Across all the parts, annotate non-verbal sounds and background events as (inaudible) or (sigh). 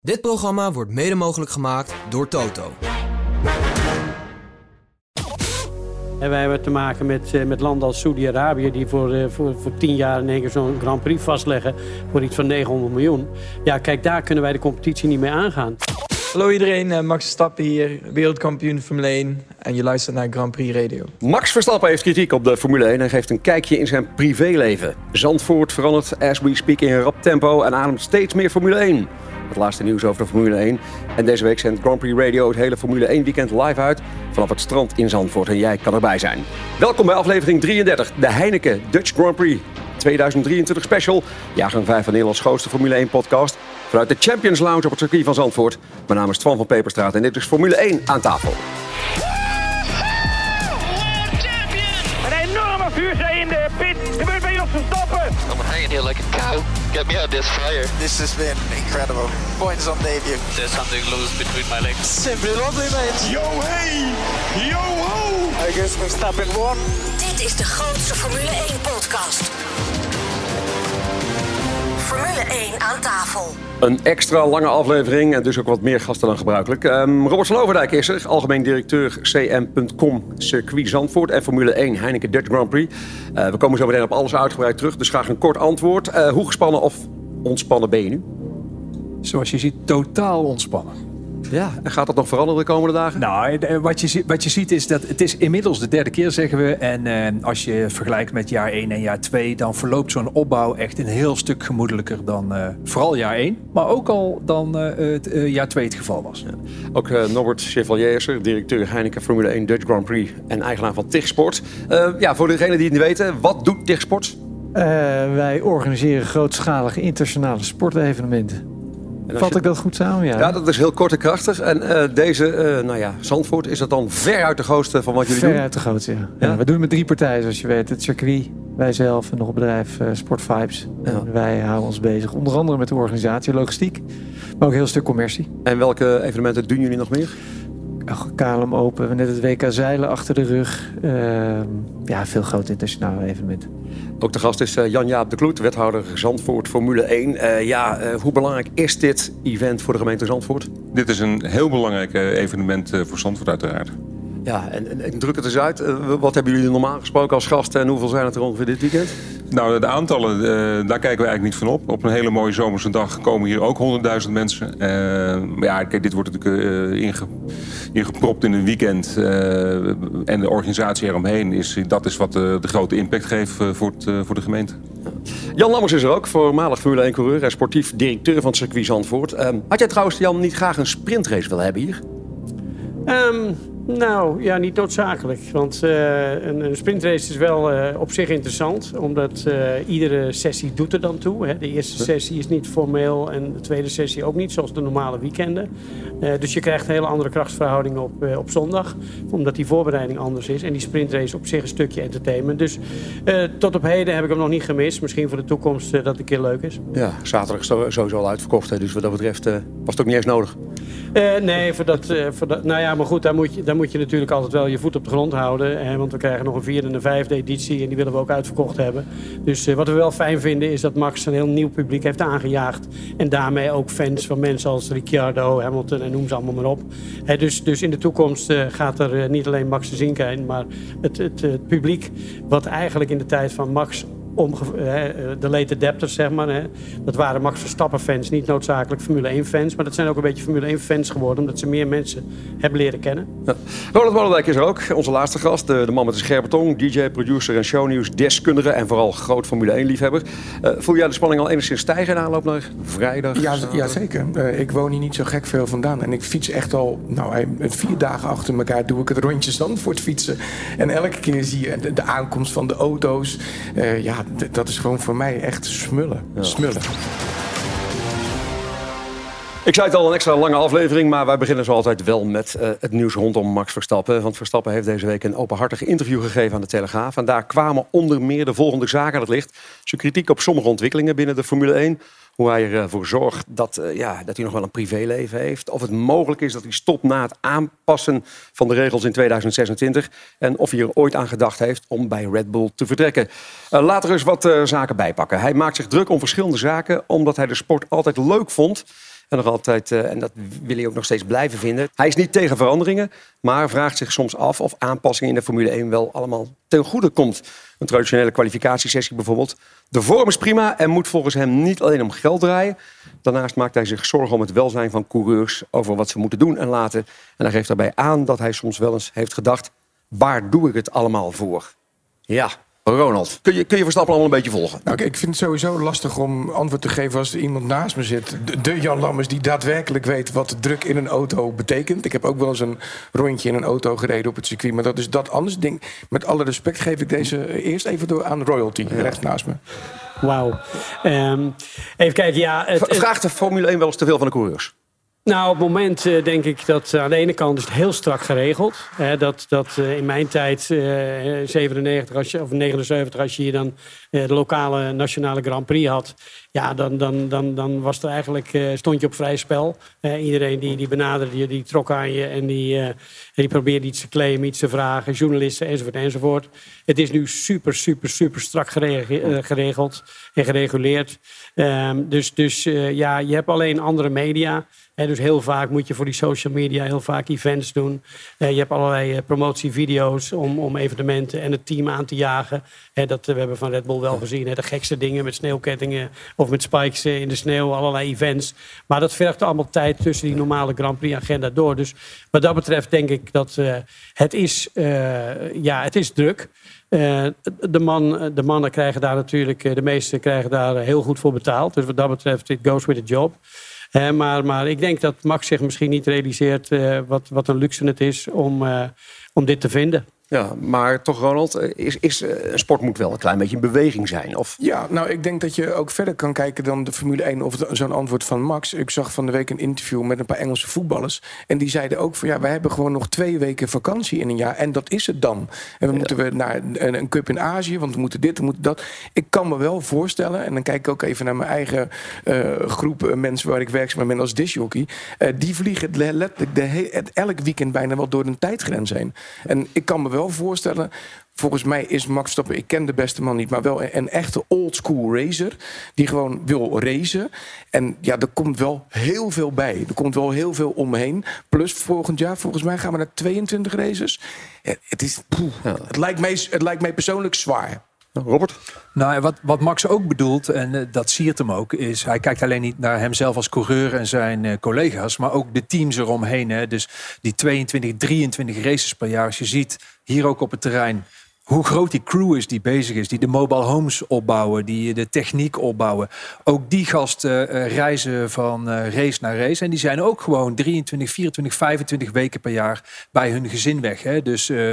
Dit programma wordt mede mogelijk gemaakt door Toto. En wij hebben te maken met, eh, met landen als Saudi-Arabië... die voor, eh, voor, voor tien jaar in één keer zo'n Grand Prix vastleggen... voor iets van 900 miljoen. Ja, kijk, daar kunnen wij de competitie niet mee aangaan. Hallo iedereen, eh, Max Verstappen hier, wereldkampioen Formule 1 en je luistert naar Grand Prix Radio. Max Verstappen heeft kritiek op de Formule 1 en geeft een kijkje in zijn privéleven. Zandvoort verandert as we speak in rap tempo en ademt steeds meer Formule 1. Het laatste nieuws over de Formule 1. En deze week zendt Grand Prix Radio het hele Formule 1 weekend live uit vanaf het strand in Zandvoort. En jij kan erbij zijn. Welkom bij aflevering 33, de Heineken Dutch Grand Prix 2023 special. Jaargang 5 van Nederlands grootste Formule 1 podcast. Vanuit de Champions Lounge op het circuit van Zandvoort. Mijn naam is Twan van Peperstraat en dit is Formule 1 aan tafel. Verstappen. I'm hanging here like a cow. Get me out of this fire. This has been incredible. Points on debut. There's something loose between my legs. Simply lovely, mate. Yo hey, yo ho. I guess Verstappen won. Dit is de grootste Formule 1 podcast. Formule 1 aan tafel. Een extra lange aflevering en dus ook wat meer gasten dan gebruikelijk. Ehm, Robert Sloverdijk is er, algemeen directeur cm.com Circuit Zandvoort en Formule 1 Heineken Dutch Grand Prix. Eh, we komen zo meteen op alles uitgebreid terug, dus graag een kort antwoord. Eh, hoe gespannen of ontspannen ben je nu? Zoals je ziet, totaal ontspannen. Ja, en gaat dat nog veranderen de komende dagen? Nou, eh, wat je, wat je ziet is dat het is inmiddels de derde keer, zeggen we. En eh, als je vergelijkt met jaar 1 en jaar 2, dan verloopt zo'n opbouw echt een heel stuk gemoedelijker dan eh, vooral jaar 1. Maar ook al dan eh, het eh, jaar 2 het geval was. Ook eh, Norbert Chevalier is er, directeur Heineken Formule 1 Dutch Grand Prix en eigenaar van TIG Sport. Eh, ja, voor degenen die het niet weten, wat doet TIG Sport? Eh, wij organiseren grootschalige internationale sportevenementen. Vat je- ik dat goed samen? Ja, Ja, dat is heel kort en krachtig. En eh, deze, eh, nou ja, Zandvoort, is dat dan ver uit de grootste van wat jullie ver doen? uit de grootste. Ja. Ja? Ja, we doen het met drie partijen, zoals je weet. Het circuit, wij zelf en nog een bedrijf, eh, Sport Vibes. En wij houden ons bezig, onder andere met de organisatie, logistiek. Maar ook een heel stuk commercie. En welke evenementen doen jullie nog meer? Ach, KLM Open, we hebben net het WK Zeilen achter de rug. Ehm, ja, veel grote internationale evenementen. Ook de gast is eh, Jan-Jaap de Kloet, wethouder Zandvoort Formule 1. Eh, ja, eh, hoe belangrijk is dit event voor de gemeente Zandvoort? Dit is een heel belangrijk evenement eh, voor Zandvoort uiteraard. Ja, en, en, en druk het eens uit. Eh, wat hebben jullie normaal gesproken als gasten en hoeveel zijn het er ongeveer dit weekend? Nou, de aantallen, eh, daar kijken we eigenlijk niet van op. Op een hele mooie zomerse dag komen hier ook 100.000 mensen. Eh, maar ja, kijk, dit wordt natuurlijk eh, inge, ingepropt in een weekend. eh, en de organisatie eromheen, is, dat is wat eh, de grote impact geeft voor, het, voor de gemeente. Jan Lammers is er ook, voormalig Formule 1-coureur en sportief directeur van het circuit Zandvoort. Ehm, had jij trouwens, Jan, niet graag een sprintrace willen hebben hier? Ehm, nou, ja, niet noodzakelijk. Want eh, een, een sprintrace is wel eh, op zich interessant. Omdat eh, iedere sessie doet er dan toe. Hè. De eerste sessie is niet formeel en de tweede sessie ook niet, zoals de normale weekenden. Dus je krijgt een hele andere krachtsverhouding op, op zondag. Omdat die voorbereiding anders is. En die sprintrace op zich een stukje entertainment. Dus tot op heden heb ik hem nog niet gemist. Misschien voor de toekomst dat het een keer leuk is. Ja, zaterdag sowieso al uitverkocht. Hè, dus wat dat betreft was het ook niet eens nodig. Nee, voor dat, voor dat, nou ja, maar goed, daar moet, je, daar moet je natuurlijk altijd wel je voet op de grond houden. Hè, want we krijgen nog een vierde en een vijfde editie en die willen we ook uitverkocht hebben. Dus eh, wat we wel fijn vinden is dat Max een heel nieuw publiek heeft aangejaagd. En daarmee ook fans van mensen als Ricciardo, Hamilton en noem ze allemaal maar op. Hè, dus, dus in de toekomst eh, gaat er eh, niet alleen Max te zien zijn, maar het, het, het publiek wat eigenlijk in de tijd van Max omge- hè, eh, de late adapters, zeg maar. Hè. Dat waren Max Verstappen fans, niet noodzakelijk Formule 1 fans. Maar dat zijn ook een beetje Formule 1 fans geworden, omdat ze meer mensen hebben leren kennen. Ja. Ronald Mollendijk is er ook, onze laatste gast. De, de man met de scherpe tong, DJ, producer en shownieuws, deskundige en vooral groot Formule 1-liefhebber. voel jij de spanning al enigszins stijgen in aanloop naar vrijdag? Ja, ja zeker. Eh, ik woon hier niet zo gek veel vandaan. En ik fiets echt al, nou, vier dagen achter elkaar doe ik het rondje Zandvoort fietsen. En elke keer zie je de, de aankomst van de auto's. Eh, ja, dat is gewoon voor mij echt smullen. Smullen. Ik zei het al, een extra lange aflevering, maar wij beginnen zoals altijd wel met eh, het nieuws rondom Max Verstappen. Want Verstappen heeft deze week een openhartig interview gegeven aan de Telegraaf. En daar kwamen onder meer de volgende zaken aan het licht. Zijn kritiek op sommige ontwikkelingen binnen de Formule 1. Hoe hij ervoor zorgt dat, eh, ja, dat hij nog wel een privéleven heeft. Of het mogelijk is dat hij stopt na het aanpassen van de regels in 2026. En of hij er ooit aan gedacht heeft om bij Red Bull te vertrekken. Uh, laten eens wat uh, zaken bijpakken. Hij maakt zich druk om verschillende zaken omdat hij de sport altijd leuk vond. En nog altijd, eh, en dat wil hij ook nog steeds blijven vinden. Hij is niet tegen veranderingen, maar vraagt zich soms af of aanpassingen in de Formule 1 wel allemaal ten goede komt. Een traditionele kwalificatiesessie bijvoorbeeld. De vorm is prima en moet volgens hem niet alleen om geld draaien. Daarnaast maakt hij zich zorgen om het welzijn van coureurs, over wat ze moeten doen en laten. En hij geeft daarbij aan dat hij soms wel eens heeft gedacht: waar doe ik het allemaal voor? Ja, Ronald, kun je, kun je Verstappen allemaal een beetje volgen? Nou, ik vind het sowieso lastig om antwoord te geven als er iemand naast me zit. De, de Jan Lammers die daadwerkelijk weet wat druk in een auto betekent. Ik heb ook wel eens een rondje in een auto gereden op het circuit. Maar dat is dat anders. Ding. Met alle respect geef ik deze eerst even door aan Royalty, recht naast me. Wauw. Ehm, even kijken, ja... Het- Vraagt de Formule 1 wel eens te veel van de coureurs? Nou, op het moment eh, denk ik dat eh, aan de ene kant is het heel strak geregeld. Hè, dat dat eh, in mijn tijd, eh 97 als je, of 79, als je hier dan de lokale nationale Grand Prix had... ja, dan, dan, dan, dan was er eigenlijk, eh, stond je op vrij spel. Eh, iedereen die, die benaderde je, die trok aan je... en die, en die probeerde iets te claimen, iets te vragen. Journalisten, enzovoort, enzovoort. Het is nu super, super, super strak gerege- geregeld en gereguleerd. Ehm, dus dus ja, je hebt alleen andere media... Dus heel vaak moet je voor die social media heel vaak events doen. Je hebt allerlei promotievideo's om, om evenementen en het team aan te jagen. Dat, eh, we hebben van Red Bull wel gezien. De gekste dingen met sneeuwkettingen of met spikes eh, in de sneeuw. Allerlei events. Maar dat vergt allemaal tijd tussen die normale Grand Prix agenda door. Dus wat dat betreft denk ik dat eh, het, is, ja, het is druk. De, man, de mannen krijgen daar natuurlijk, de meesten krijgen daar heel goed voor betaald. Dus wat dat betreft, it goes with the job. Maar, maar ik denk dat Max zich misschien niet realiseert wat, wat een luxe het is om, om dit te vinden. Ja, maar toch Ronald, eh, is, is, eh, een sport moet wel een klein beetje in beweging zijn. Of Ja, nou, ik denk dat je ook verder kan kijken dan de Formule 1 of zo'n antwoord van Max. Ik zag van de week een interview met een paar Engelse voetballers. En die zeiden ook van ja, wij hebben gewoon nog twee weken vakantie in een jaar. En dat is het dan. En we moeten we naar een, een cup in Azië, want we moeten dit, we moeten dat. Ik kan me wel voorstellen, en dan kijk ik ook even naar mijn eigen eh, groep mensen waar ik werkzaam ben als discjockey. Eh, die vliegen le- letterlijk elk weekend bijna wel door een tijdgrens heen. En ik kan me wel voorstellen. Volgens mij is Max Verstappen, ik ken de beste man niet, maar wel een, een echte oldschool racer. Die gewoon wil racen. En ja, er komt wel heel veel bij. Er komt wel heel veel omheen. Plus volgend jaar, volgens mij gaan we naar 22 races. Het, is, poeh, het, lijkt mij, het lijkt mij persoonlijk zwaar. Robert? Nou, wat, wat Max ook bedoelt, en eh, dat siert hem ook, is hij kijkt alleen niet naar hemzelf als coureur en zijn eh, collega's, maar ook de teams eromheen. Hè. Dus die 22, 23 races per jaar. Als je ziet hier ook op het terrein hoe groot die crew is die bezig is, die de mobile homes opbouwen, die de techniek opbouwen. Ook die gasten eh, reizen van eh, race naar race. En die zijn ook gewoon 23, 24, 25 weken per jaar bij hun gezin weg. Hè. Dus, eh,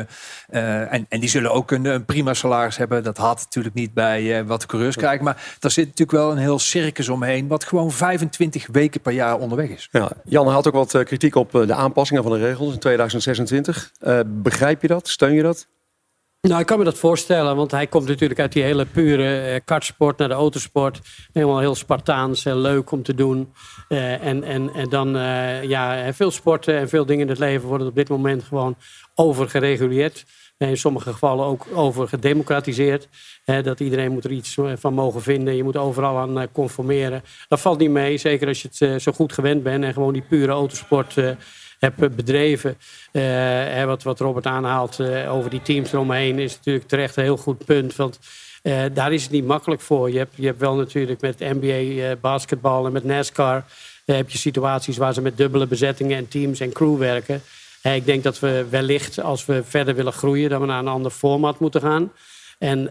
en, en die zullen ook een, een prima salaris hebben. Dat had natuurlijk niet bij wat de coureurs krijgen. Maar daar zit natuurlijk wel een heel circus omheen. Wat gewoon 25 weken per jaar onderweg is. Ja, Jan had ook wat kritiek op de aanpassingen van de regels in 2026. Eh, begrijp je dat? Steun je dat? Nou, ik kan me dat voorstellen, want hij komt natuurlijk uit die hele pure eh, kartsport naar de autosport. Helemaal heel Spartaans, eh, leuk om te doen. Eh, en, en, en dan, eh, ja, veel sporten en veel dingen in het leven worden op dit moment gewoon overgereguleerd. En in sommige gevallen ook overgedemocratiseerd. Dat iedereen moet er iets van mogen vinden. Je moet overal aan conformeren. Dat valt niet mee, zeker als je het zo goed gewend bent en gewoon die pure autosport eh, bedreven. Eh, wat, wat Robert aanhaalt eh, over die teams eromheen is natuurlijk terecht een heel goed punt. Want eh, daar is het niet makkelijk voor. Je hebt, je hebt wel natuurlijk met NBA eh, basketbal en met NASCAR... heb je situaties waar ze met dubbele bezettingen en teams en crew werken. Ik denk dat we wellicht, als we verder willen groeien... dat we naar een ander format moeten gaan. En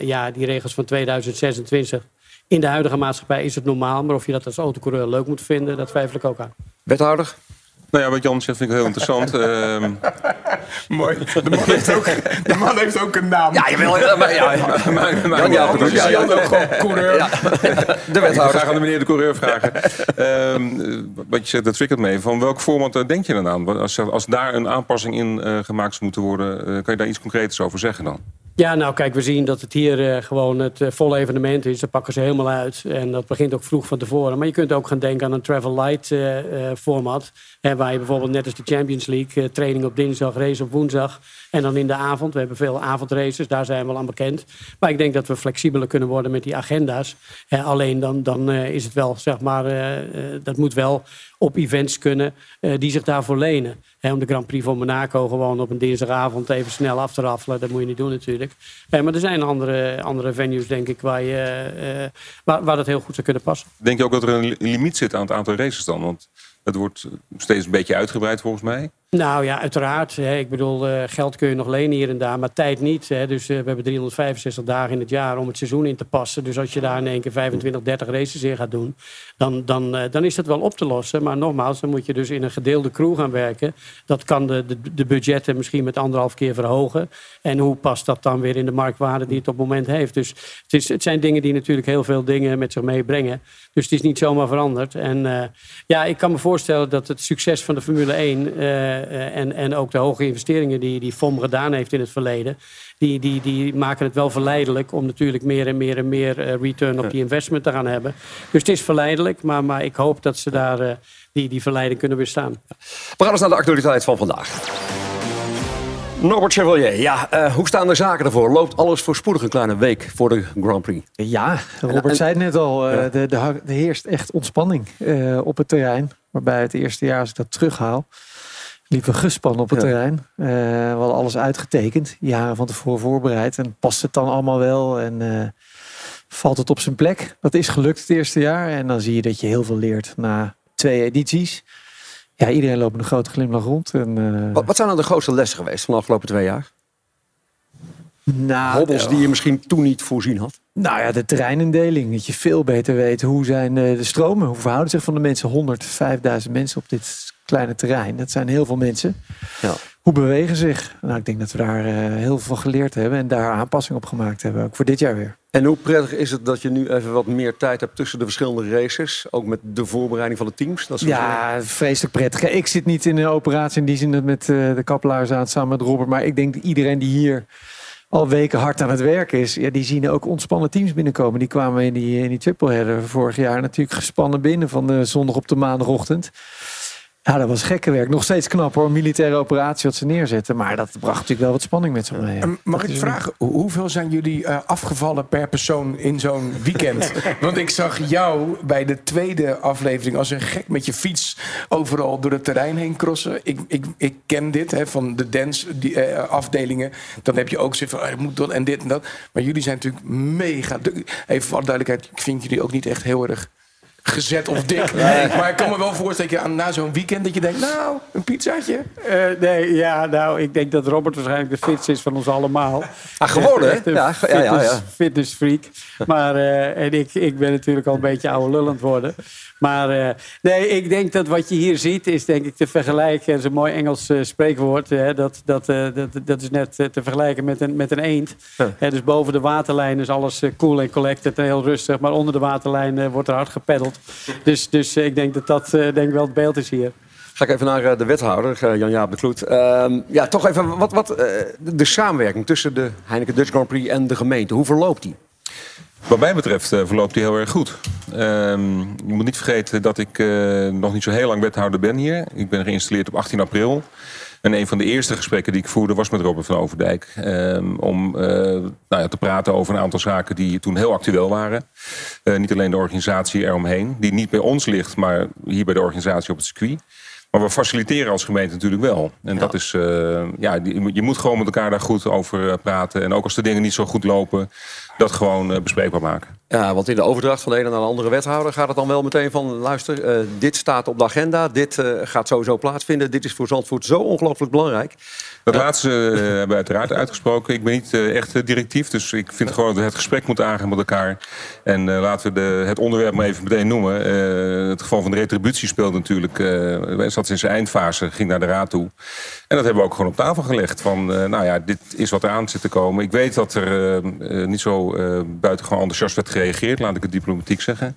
ja, die regels van 2026... In de huidige maatschappij is het normaal, maar of je dat als autocoureur leuk moet vinden, dat twijfel ik ook aan. Wethouder? Nou ja, wat Jan zegt vind ik heel interessant. (laughs) Ehm, Mooi. De man heeft ook, de man heeft ook een naam. Ja, jawel. ja, Maar, ja, (laughs) maar, maar, maar, Jan, ook gewoon coureur. Ja. (laughs) De Ik ga wethouder. graag aan de meneer de coureur vragen. Ehm, eh, wat je zegt, dat triggert mee. Van welk format eh, denk je dan aan? Als, als daar een aanpassing in eh, gemaakt zou moeten worden, eh, kan je daar iets concreters over zeggen dan? Ja, nou kijk, we zien dat het hier uh, gewoon het uh, volle evenement is. Daar pakken ze helemaal uit. En dat begint ook vroeg van tevoren. Maar je kunt ook gaan denken aan een travel light uh, format. Hè, waar je bijvoorbeeld net als de Champions League... training op dinsdag, race op woensdag. En dan in de avond. We hebben veel avondraces, daar zijn we al aan bekend. Maar ik denk dat we flexibeler kunnen worden met die agenda's. alleen dan, dan is het wel, zeg maar... dat moet wel op events kunnen die zich daarvoor lenen om de Grand Prix van Monaco gewoon op een dinsdagavond even snel af te raffelen. Dat moet je niet doen natuurlijk. maar er zijn andere, andere venues, denk ik, waar, je, waar dat heel goed zou kunnen passen. Denk je ook dat er een limiet zit aan het aantal races dan? Want het wordt steeds een beetje uitgebreid volgens mij. Nou ja, uiteraard. Hè. Ik bedoel, uh, geld kun je nog lenen hier en daar, maar tijd niet. Hè. Dus uh, we hebben 365 dagen in het jaar om het seizoen in te passen. Dus als je daar in één keer 25, 30 races in gaat doen, dan, dan, uh, dan is dat wel op te lossen. Maar nogmaals, dan moet je dus in een gedeelde crew gaan werken. Dat kan de, de, budgetten misschien met anderhalf keer verhogen. En hoe past dat dan weer in de marktwaarde die het op het moment heeft? Dus het, is, het zijn dingen die natuurlijk heel veel dingen met zich meebrengen. Dus het is niet zomaar veranderd. En ja, ik kan me voorstellen dat het succes van de Formule 1 uh, en, en ook de hoge investeringen die, die FOM gedaan heeft in het verleden, die, die, die maken het wel verleidelijk om natuurlijk meer en meer en meer uh, return op die investment te gaan hebben. Dus het is verleidelijk, maar, maar ik hoop dat ze daar uh, die, die verleiding kunnen weerstaan. We gaan eens naar de actualiteit van vandaag. Norbert Chevalier, ja, uh, hoe staan de zaken ervoor? Loopt alles voorspoedig een kleine week voor de Grand Prix? Ja, Robert en, zei het net al, uh, ja. de, de, de, heerst echt ontspanning uh, op het terrein. Waarbij het eerste jaar, als ik dat terughaal, liepen gespannen op het ja. terrein. Uh, we hadden alles uitgetekend, jaren van tevoren voorbereid. En past het dan allemaal wel en uh, valt het op zijn plek? Dat is gelukt het eerste jaar. En dan zie je dat je heel veel leert na twee edities. Ja, iedereen loopt een grote glimlach rond. En, uh... wat, wat zijn nou de grootste lessen geweest van de afgelopen twee jaar? Nou, Hobbels die je misschien toen niet voorzien had? Nou ja, de terreinindeling. Dat je veel beter weet hoe zijn de stromen. Hoe verhouden zich van de mensen? 105.000 mensen op dit kleine terrein. Dat zijn heel veel mensen. Ja. Hoe bewegen zich? Nou, ik denk dat we daar uh, heel veel geleerd hebben en daar aanpassing op gemaakt hebben. Ook voor dit jaar weer. En hoe prettig is het dat je nu even wat meer tijd hebt tussen de verschillende races? Ook met de voorbereiding van de teams? Dat ja, zeggen. vreselijk prettig. Ik zit niet in de operatie in die zin dat met uh, de kappelaars aan samen met Robert. Maar ik denk dat iedereen die hier al weken hard aan het werk is. Ja, die zien ook ontspannen teams binnenkomen. Die kwamen in die, in die tripleheader vorig jaar natuurlijk gespannen binnen van de zondag op de maandagochtend. Ja, dat was gekke werk. Nog steeds knap hoor, militaire operatie wat ze neerzetten. Maar dat bracht natuurlijk wel wat spanning met zich mee. Ja. Mag ik vragen, hoeveel zijn jullie uh, afgevallen per persoon in zo'n weekend? (laughs) Want ik zag jou bij de tweede aflevering als een gek met je fiets overal door het terrein heen crossen. Ik, ik, ik ken dit hè, van de dance die, uh, afdelingen. Dan heb je ook zoiets van, ik moet dat en dit en dat. Maar jullie zijn natuurlijk mega... Even voor duidelijkheid, ik vind jullie ook niet echt heel erg gezet of dik. Nee. Maar ik kan me wel voorstellen aan na zo'n weekend dat je denkt, nou, een pizzaatje. Uh, nee, ja, nou, ik denk dat Robert waarschijnlijk de fitst is van ons allemaal. Ah, gewoon hè? Ja, ja, ja, ja. Fitness freak. Maar uh, en ik, ik ben natuurlijk al een beetje oude lullend worden. Maar uh, nee, ik denk dat wat je hier ziet is denk ik te vergelijken. Dat is een mooi Engels uh, spreekwoord. Hè, dat, dat, uh, dat, dat is net te vergelijken met een, met een eend. Dus boven de waterlijn is alles cool en collected en heel rustig. Maar onder de waterlijn wordt er hard gepeddeld. Dus, dus ik denk dat dat denk wel het beeld is hier. Ga ik even naar de wethouder, Jan-Jaap de Kloet. Uh, ja, toch even wat, wat de samenwerking tussen de Heineken Dutch Grand Prix en de gemeente. Hoe verloopt die? Wat mij betreft uh, verloopt die heel erg goed. Um, je moet niet vergeten dat ik uh, nog niet zo heel lang wethouder ben hier. Ik ben geïnstalleerd op 18 april. En een van de eerste gesprekken die ik voerde was met Robert van Overdijk. Um, om uh, nou ja, te praten over een aantal zaken die toen heel actueel waren. niet alleen de organisatie eromheen, die niet bij ons ligt, maar hier bij de organisatie op het circuit. Maar we faciliteren als gemeente natuurlijk wel. En ja. dat is, uh, ja, je moet gewoon met elkaar daar goed over praten. En ook als de dingen niet zo goed lopen, dat gewoon uh, bespreekbaar maken. Ja, want in de overdracht van de ene naar de andere wethouder gaat het dan wel meteen van... luister, uh, dit staat op de agenda, dit gaat sowieso plaatsvinden... dit is voor Zandvoort zo ongelooflijk belangrijk. Dat laatste (laughs) hebben we uiteraard uitgesproken. Ik ben niet echt directief, dus ik vind gewoon dat we het gesprek moeten aangaan met elkaar. En laten we de, het onderwerp maar even meteen noemen. het geval van de retributie speelt natuurlijk... zat in zijn eindfase, ging naar de raad toe. En dat hebben we ook gewoon op tafel gelegd. Van, eh, nou ja, dit is wat eraan zit te komen. Ik weet dat er eh, eh, niet zo uh, buitengewoon enthousiast werd gereageerd, laat ik het diplomatiek zeggen.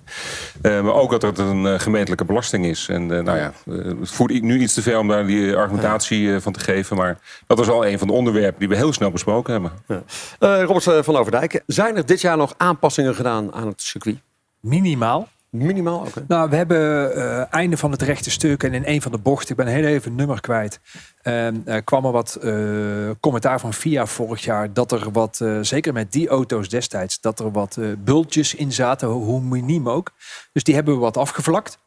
maar ook dat het een gemeentelijke belasting is. En nou ja, het voert nu iets te ver om daar die argumentatie van te geven. Maar dat was al een van de onderwerpen die we heel snel besproken hebben. Ja. Robert van Overdijk, zijn er dit jaar nog aanpassingen gedaan aan het circuit? Minimaal. Minimaal ook. Nou, we hebben uh, einde van het rechte stuk en in een van de bochten, ik ben heel even het nummer kwijt, uh, kwam er wat uh, commentaar van VIA vorig jaar dat er wat, zeker met die auto's destijds, dat er wat bultjes in zaten, hoe miniem ook. Dus die hebben we wat afgevlakt.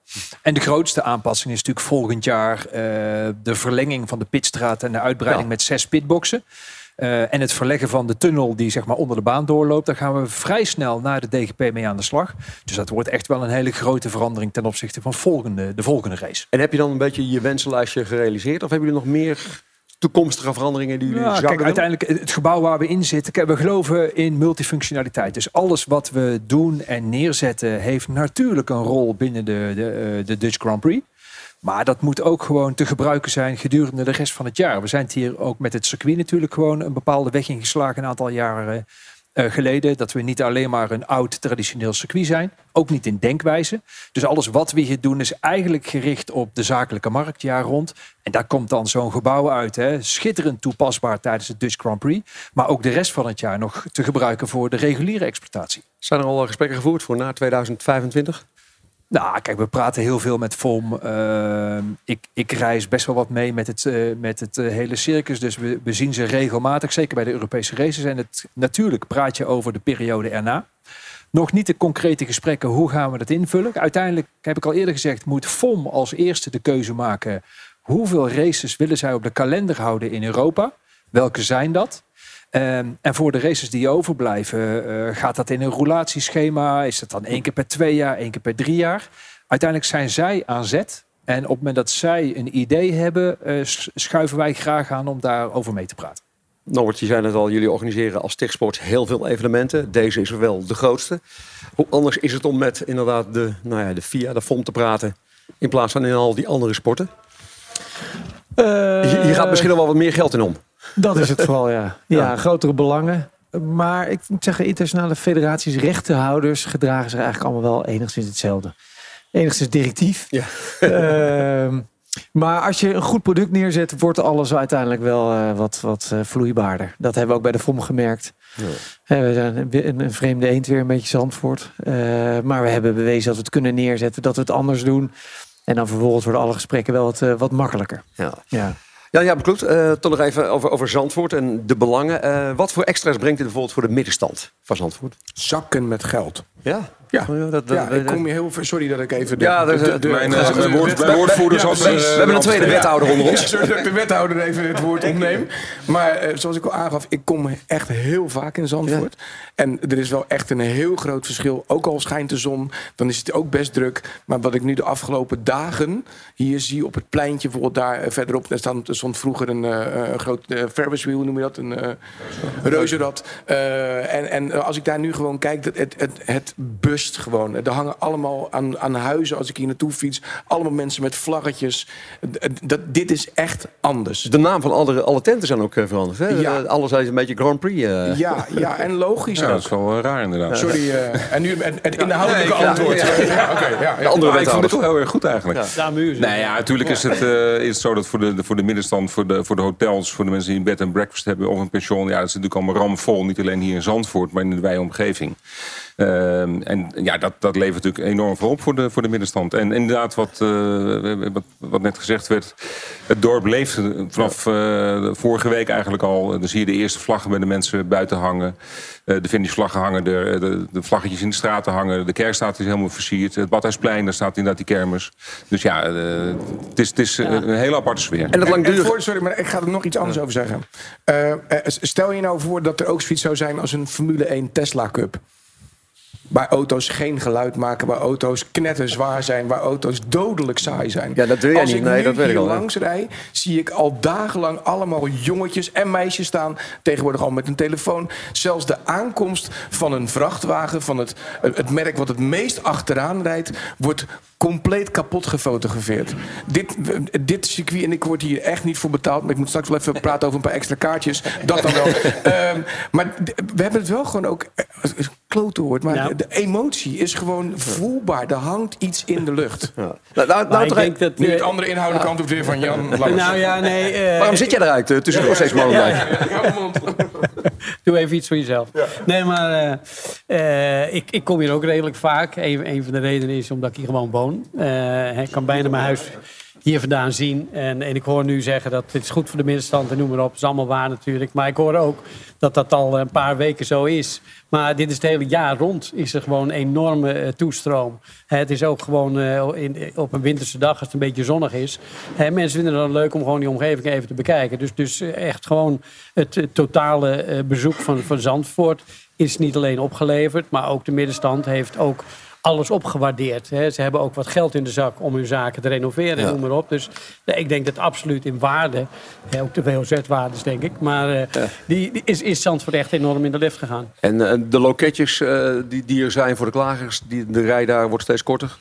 En de grootste aanpassing is natuurlijk volgend jaar de verlenging van de pitstraat en de uitbreiding ja. met zes pitboxen. Uh, en het verleggen van de tunnel die zeg maar onder de baan doorloopt, daar gaan we vrij snel naar de DGP mee aan de slag. Dus dat wordt echt wel een hele grote verandering ten opzichte van volgende, de volgende race. En heb je dan een beetje je wensenlijstje gerealiseerd? Of hebben jullie nog meer toekomstige veranderingen die jullie ja, kijk, uiteindelijk het gebouw waar we in zitten. we geloven in multifunctionaliteit. Dus alles wat we doen en neerzetten heeft natuurlijk een rol binnen de, de, eh, de Dutch Grand Prix. Maar dat moet ook gewoon te gebruiken zijn gedurende de rest van het jaar. We zijn hier ook met het circuit natuurlijk gewoon een bepaalde weg ingeslagen een aantal jaren uh, geleden. Dat we niet alleen maar een oud traditioneel circuit zijn. Ook niet in denkwijze. Dus alles wat we hier doen is eigenlijk gericht op de zakelijke markt jaar rond. En daar komt dan zo'n gebouw uit. Hè. Schitterend toepasbaar tijdens het Dutch Grand Prix. Maar ook de rest van het jaar nog te gebruiken voor de reguliere exploitatie. Zijn er al gesprekken gevoerd voor na 2025? Nou, kijk, we praten heel veel met FOM. Uh, ik, ik reis best wel wat mee met het, uh, met het uh, hele circus. Dus we, we zien ze regelmatig, zeker bij de Europese races. En het, natuurlijk praat je over de periode erna. Nog niet de concrete gesprekken, hoe gaan we dat invullen? Uiteindelijk, heb ik al eerder gezegd, moet FOM als eerste de keuze maken. Hoeveel races willen zij op de kalender houden in Europa? Welke zijn dat? Um, en voor de races die overblijven, uh, gaat dat in een roulatieschema? Is dat dan één keer per twee jaar, één keer per drie jaar? Uiteindelijk zijn zij aan zet. En op het moment dat zij een idee hebben, uh, schuiven wij graag aan om daarover mee te praten. Norbert, je zei het al, jullie organiseren als Techsports heel veel evenementen. Deze is wel de grootste. Hoe anders is het om met inderdaad de, nou ja, de FIA, de FOM te praten... in plaats van in al die andere sporten? Uh, je, gaat misschien wel wat meer geld in om. Dat is het vooral, (laughs) ja. Ja, grotere belangen. Maar ik moet zeggen, internationale federaties, rechtenhouders gedragen zich eigenlijk allemaal wel enigszins hetzelfde. Enigszins directief. Ja. uh, (laughs) maar als je een goed product neerzet, wordt alles uiteindelijk wel uh, wat, wat uh, vloeibaarder. Dat hebben we ook bij de FOM gemerkt. Ja. we zijn een, een, vreemde eend weer een beetje Zandvoort. Maar we hebben bewezen dat we het kunnen neerzetten, dat we het anders doen. En dan vervolgens worden alle gesprekken wel wat, wat makkelijker. Ja. ja. Ja, ja klopt. Uh, toch nog even over, over Zandvoort en de belangen. Uh, wat voor extra's brengt dit bijvoorbeeld voor de middenstand van Zandvoort? Zakken met geld. Ja? Ja, oh dat, ja ik kom je heel veel. Sorry dat ik even. De, ja, de, de, mijn, uh, mijn, woord, woordvoerder ja, we hebben een tweede wethouder onder ons. Sorry dat ik de wethouder even het woord (laughs) opneem. Maar zoals ik al aangaf, ik kom echt heel vaak in Zandvoort. En er is wel echt een heel groot verschil. Ook al schijnt de zon, dan is het ook best druk. Maar wat ik nu de afgelopen dagen hier zie op het pleintje, bijvoorbeeld daar uh, verderop, daar stond, er stond vroeger een, een groot Ferris wheel, noem je dat, een reuzenrad. en, en als ik daar nu gewoon kijk, het, het, het, het bus gewoon. Er hangen allemaal aan, aan huizen als ik hier naartoe fiets. Allemaal mensen met vlaggetjes. Dat, dit is echt anders. De naam van alle, alle tenten zijn ook eh, veranderd. Hè? Ja. Eh, alles is een beetje Grand Prix. Uh. Ja, ja, en logisch ja, Dat is wel raar inderdaad. Sorry. Uh, en nu het, het inhoudelijke ja, antwoord. Ja, ja, okay, ja, De andere maar ik vond het toch heel erg goed eigenlijk. Ja, nee, ja, natuurlijk is, het, uh, is het zo dat voor de, voor de middenstand, voor de, voor de hotels, voor de mensen die een bed en breakfast hebben of een pension, ja, dat is natuurlijk allemaal ramvol. Niet alleen hier in Zandvoort, maar in de wijomgeving. Um, en ja, dat, dat levert natuurlijk enorm veel op voor de, voor de middenstand. En inderdaad, wat, uh, wat, wat, net gezegd werd, het dorp leeft vanaf uh, vorige week eigenlijk al. Dan zie je de eerste vlaggen bij de mensen buiten hangen. Uh, de finishvlaggen hangen, de, de, de, vlaggetjes in de straten hangen. De kerkstraat is helemaal versierd. Het Badhuisplein, daar staat inderdaad die kermis. Dus ja, het is, het is ja. een hele aparte sfeer. En, en, en voor, sorry, maar ik ga er nog iets anders ja. over zeggen. stel je nou voor dat er ook zoiets zou zijn als een Formule 1 Tesla Cup. Waar auto's geen geluid maken, waar auto's knetterzwaar zijn, waar auto's dodelijk saai zijn. Ja, dat wil jij Als niet. ik Nee, nu dat weet ik al, hè. langs rij, zie ik al dagenlang allemaal jongetjes en meisjes staan. Tegenwoordig al met een telefoon. Zelfs de aankomst van een vrachtwagen van het, het merk wat het meest achteraan rijdt, wordt compleet kapot gefotografeerd. Dit, dit circuit, en ik word hier echt niet voor betaald, maar ik moet straks wel even praten over een paar extra kaartjes. Dat dan wel. (laughs) Ehm, maar we hebben het wel gewoon ook. Eh, Klote woord, maar Ja. de emotie is gewoon voelbaar. Er hangt iets in de lucht. Nou, nou, nou, ik denk dat... Nu eh, het andere inhoudelijke antwoord weer van Jan. (laughs) Lammers. nou ja, nee... (laughs) eh, Waarom zit jij eruit? eh, tussen nog steeds (laughs) mond. Doe even iets voor jezelf. Nee, maar eh, eh, ik, ik kom hier ook redelijk vaak. Een, een van de redenen is omdat ik hier gewoon woon. Eh, ik kan bijna mijn huis hier vandaan zien. En, en ik hoor nu zeggen dat het is goed voor de middenstand en noem maar op. Is allemaal waar natuurlijk. Maar ik hoor ook dat dat al een paar weken zo is. Maar dit is het hele jaar rond. Is er gewoon een enorme eh, toestroom. Het is ook gewoon eh, in, op een winterse dag als het een beetje zonnig is. Hè, mensen vinden het dan leuk om gewoon die omgeving even te bekijken. Dus, dus eh, echt gewoon het eh, totale eh, bezoek van, van Zandvoort is niet alleen opgeleverd. Maar ook de middenstand heeft ook alles opgewaardeerd. Hè. Ze hebben ook wat geld in de zak om hun zaken te renoveren en Ja. noem maar op. Dus nee, ik denk dat absoluut in waarde, hè, ook de WOZ-waardes denk ik, maar eh, die, die is, is Zandvoort echt enorm in de lift gegaan. En eh, de loketjes eh, die, die er zijn voor de klagers, die, de rij daar wordt steeds korter?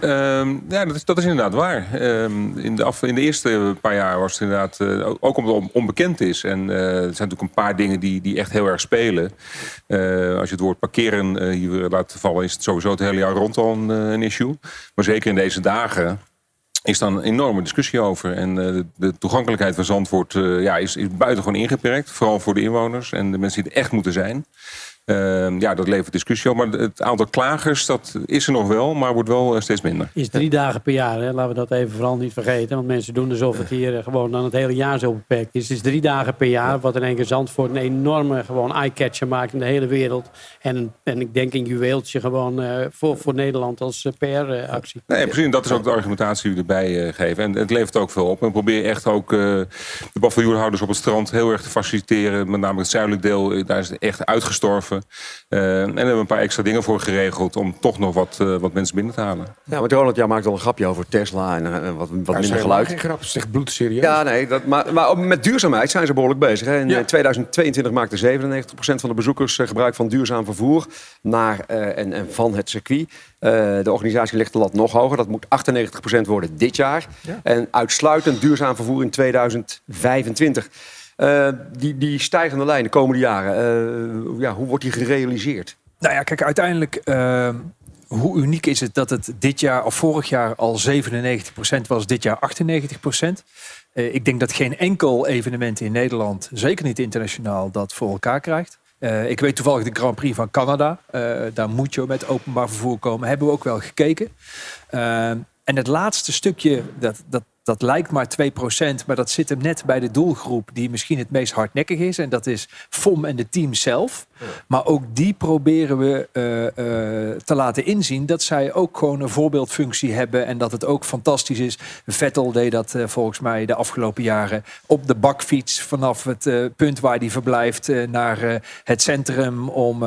Ehm, ja, dat is, dat is inderdaad waar. Ehm, in, de in de eerste paar jaar was het inderdaad, eh, ook- omdat het on- onbekend is. En eh, er zijn natuurlijk een paar dingen die, die echt heel erg spelen. Eh, als je het woord parkeren hier laat vallen, is het sowieso het hele jaar rond al een, een issue. Maar zeker in deze dagen is daar een enorme discussie over. En de, toegankelijkheid van Zandvoort eh, ja, is, is buitengewoon ingeperkt. Vooral voor de inwoners en de mensen die er echt moeten zijn. Ehm, ja, dat levert discussie op. Maar het aantal klagers, dat is er nog wel, maar wordt wel eh, steeds minder. Is drie dagen per jaar, hè? laten we dat even vooral niet vergeten. Want mensen doen alsof het hier eh, gewoon dan het hele jaar zo beperkt is. Het is drie dagen per jaar, wat in één keer Zandvoort een enorme gewoon eye-catcher maakt in de hele wereld. En, en ik denk een juweeltje gewoon eh, voor, voor Nederland als PR-actie. Nee, precies. En dat is ook de argumentatie die we erbij geven. En het levert ook veel op. En we proberen echt ook de paviljoenhouders op het strand heel erg te faciliteren. Met name het zuidelijk deel, daar is het echt uitgestorven. Eh, en daar hebben we een paar extra dingen voor geregeld om toch nog wat, eh, wat mensen binnen te halen. Ja, want Ronald, jij maakt al een grapje over Tesla en eh, wat, wat minder geluid. Geen grap, het is echt bloedserieus. Ja, nee, dat, maar, maar met duurzaamheid zijn ze behoorlijk bezig. Hè. In Ja. eh, 2022 maakte 97% van de bezoekers gebruik van duurzaam vervoer naar eh, en, en van het circuit. Eh, de organisatie legt de lat nog hoger. Dat moet 98% worden dit jaar. En uitsluitend duurzaam vervoer in 2025. Eh, die, die stijgende lijn de komende jaren, eh, ja, hoe wordt die gerealiseerd? Nou ja, kijk, uiteindelijk, ehm, hoe uniek is het dat het dit jaar of vorig jaar al 97% was, dit jaar 98%? Eh, ik denk dat geen enkel evenement in Nederland, zeker niet internationaal, dat voor elkaar krijgt. Eh, ik weet toevallig de Grand Prix van Canada. Eh, daar moet je met openbaar vervoer komen. Hebben we ook wel gekeken. En het laatste stukje, dat, dat, dat lijkt maar 2%, maar dat zit hem net bij de doelgroep die misschien het meest hardnekkig is. En dat is FOM en de team zelf. Maar ook die proberen we eh, eh, te laten inzien dat zij ook gewoon een voorbeeldfunctie hebben. En dat het ook fantastisch is. Vettel deed dat eh, volgens mij de afgelopen jaren op de bakfiets vanaf het punt waar hij verblijft naar het centrum om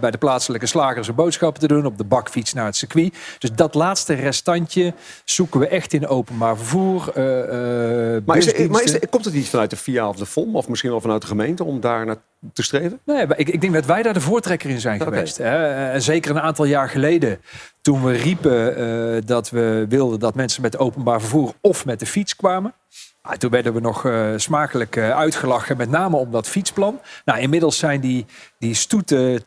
bij de plaatselijke slagers een boodschappen te doen. Op de bakfiets naar het circuit. Dus dat laatste restantje zoeken we echt in openbaar vervoer. Eh, eh, Maar, is, er- maar is, er- komt het niet vanuit de VIA of de FOM of misschien wel vanuit de gemeente om daar naar te streven? Nee, ik, ik denk dat wij daar de voortrekker in zijn geweest. Hè. En zeker een aantal jaar geleden, toen we riepen eh, dat we wilden dat mensen met openbaar vervoer of met de fiets kwamen. Ah, toen werden we nog eh, smakelijk eh, uitgelachen, met name om dat fietsplan. Nou, inmiddels zijn die, die stoete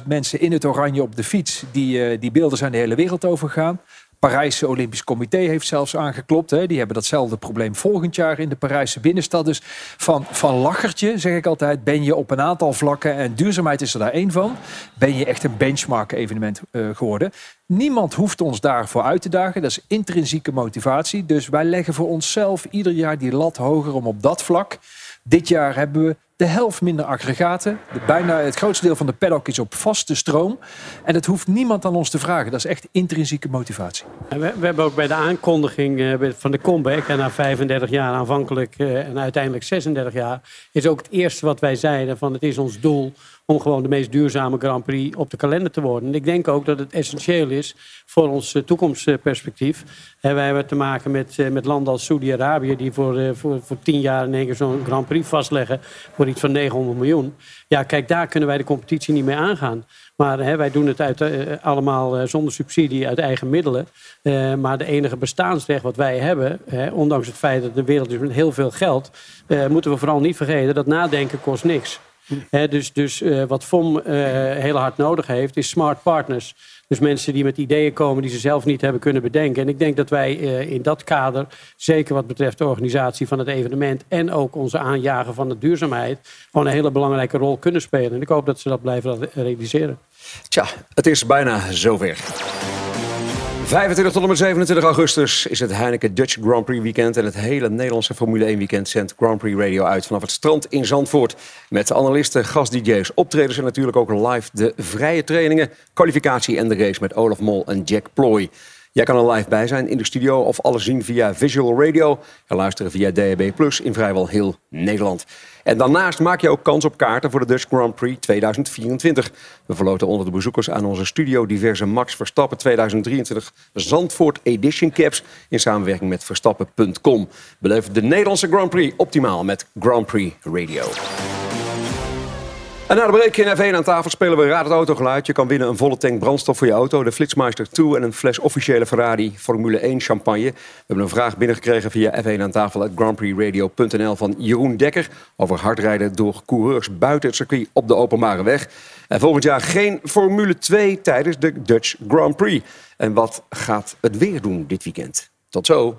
20.000 mensen in het oranje op de fiets. Die, eh, die beelden zijn de hele wereld overgegaan. Parijse Olympisch Comité heeft zelfs aangeklopt. Hè. Die hebben datzelfde probleem volgend jaar in de Parijse binnenstad. Dus van, van lachertje, zeg ik altijd, ben je op een aantal vlakken... en duurzaamheid is er daar één van... ben je echt een benchmark-evenement eh, geworden. Niemand hoeft ons daarvoor uit te dagen. Dat is intrinsieke motivatie. Dus wij leggen voor onszelf ieder jaar die lat hoger om op dat vlak... Dit jaar hebben we de helft minder aggregaten. De, bijna het grootste deel van de paddock is op vaste stroom. En dat hoeft niemand aan ons te vragen. Dat is echt intrinsieke motivatie. We, we hebben ook bij de aankondiging eh, van de comeback, en na 35 jaar aanvankelijk eh, en uiteindelijk 36 jaar, is ook het eerste wat wij zeiden van het is ons doel om gewoon de meest duurzame Grand Prix op de kalender te worden. En ik denk ook dat het essentieel is voor ons eh, toekomstperspectief. Eh, wij hebben te maken met, eh, met landen als Saudi-Arabië... die voor, eh, voor, voor tien jaar in één keer zo'n Grand Prix vastleggen... voor iets van 900 miljoen. Ja, kijk, daar kunnen wij de competitie niet mee aangaan. Maar hè, wij doen het uit, allemaal zonder subsidie uit eigen middelen. Maar de enige bestaansrecht wat wij hebben... Hè, ondanks het feit dat de wereld is met heel veel geld... moeten we vooral niet vergeten dat nadenken kost niks. Dus dus eh, wat FOM eh, heel hard nodig heeft, is smart partners. Dus mensen die met ideeën komen die ze zelf niet hebben kunnen bedenken. En ik denk dat wij eh, in dat kader, zeker wat betreft de organisatie van het evenement en ook onze aanjagen van de duurzaamheid, gewoon een hele belangrijke rol kunnen spelen. En ik hoop dat ze dat blijven re- realiseren. Tja, het is bijna zover. 25 tot en met 27 augustus is het Heineken Dutch Grand Prix weekend. En het hele Nederlandse Formule 1 weekend zendt Grand Prix Radio uit vanaf het strand in Zandvoort. Met analisten, gast-DJ's, optredens en natuurlijk ook live de vrije trainingen, kwalificatie en de race met Olaf Mol en Jack Ploy. Jij kan er live bij zijn in de studio of alles zien via Visual Radio. En luisteren via DAB Plus in vrijwel heel Nederland. En daarnaast maak je ook kans op kaarten voor de Dutch Grand Prix 2024. We verloten onder de bezoekers aan onze studio diverse Max Verstappen 2023 Zandvoort Edition Caps in samenwerking met Verstappen.com. Beleef de Nederlandse Grand Prix optimaal met Grand Prix Radio. En na de break in F1 aan tafel spelen we Raad het Autogeluid. Je kan winnen een volle tank brandstof voor je auto, de Flitsmeister 2 en een fles officiële Ferrari Formule 1 champagne. We hebben een vraag binnengekregen via F1 aan tafel at grandprixradio.nl van Jeroen Dekker over hardrijden door coureurs buiten het circuit op de openbare weg. En volgend jaar geen Formule 2 tijdens de Dutch Grand Prix. En wat gaat het weer doen dit weekend? Tot zo.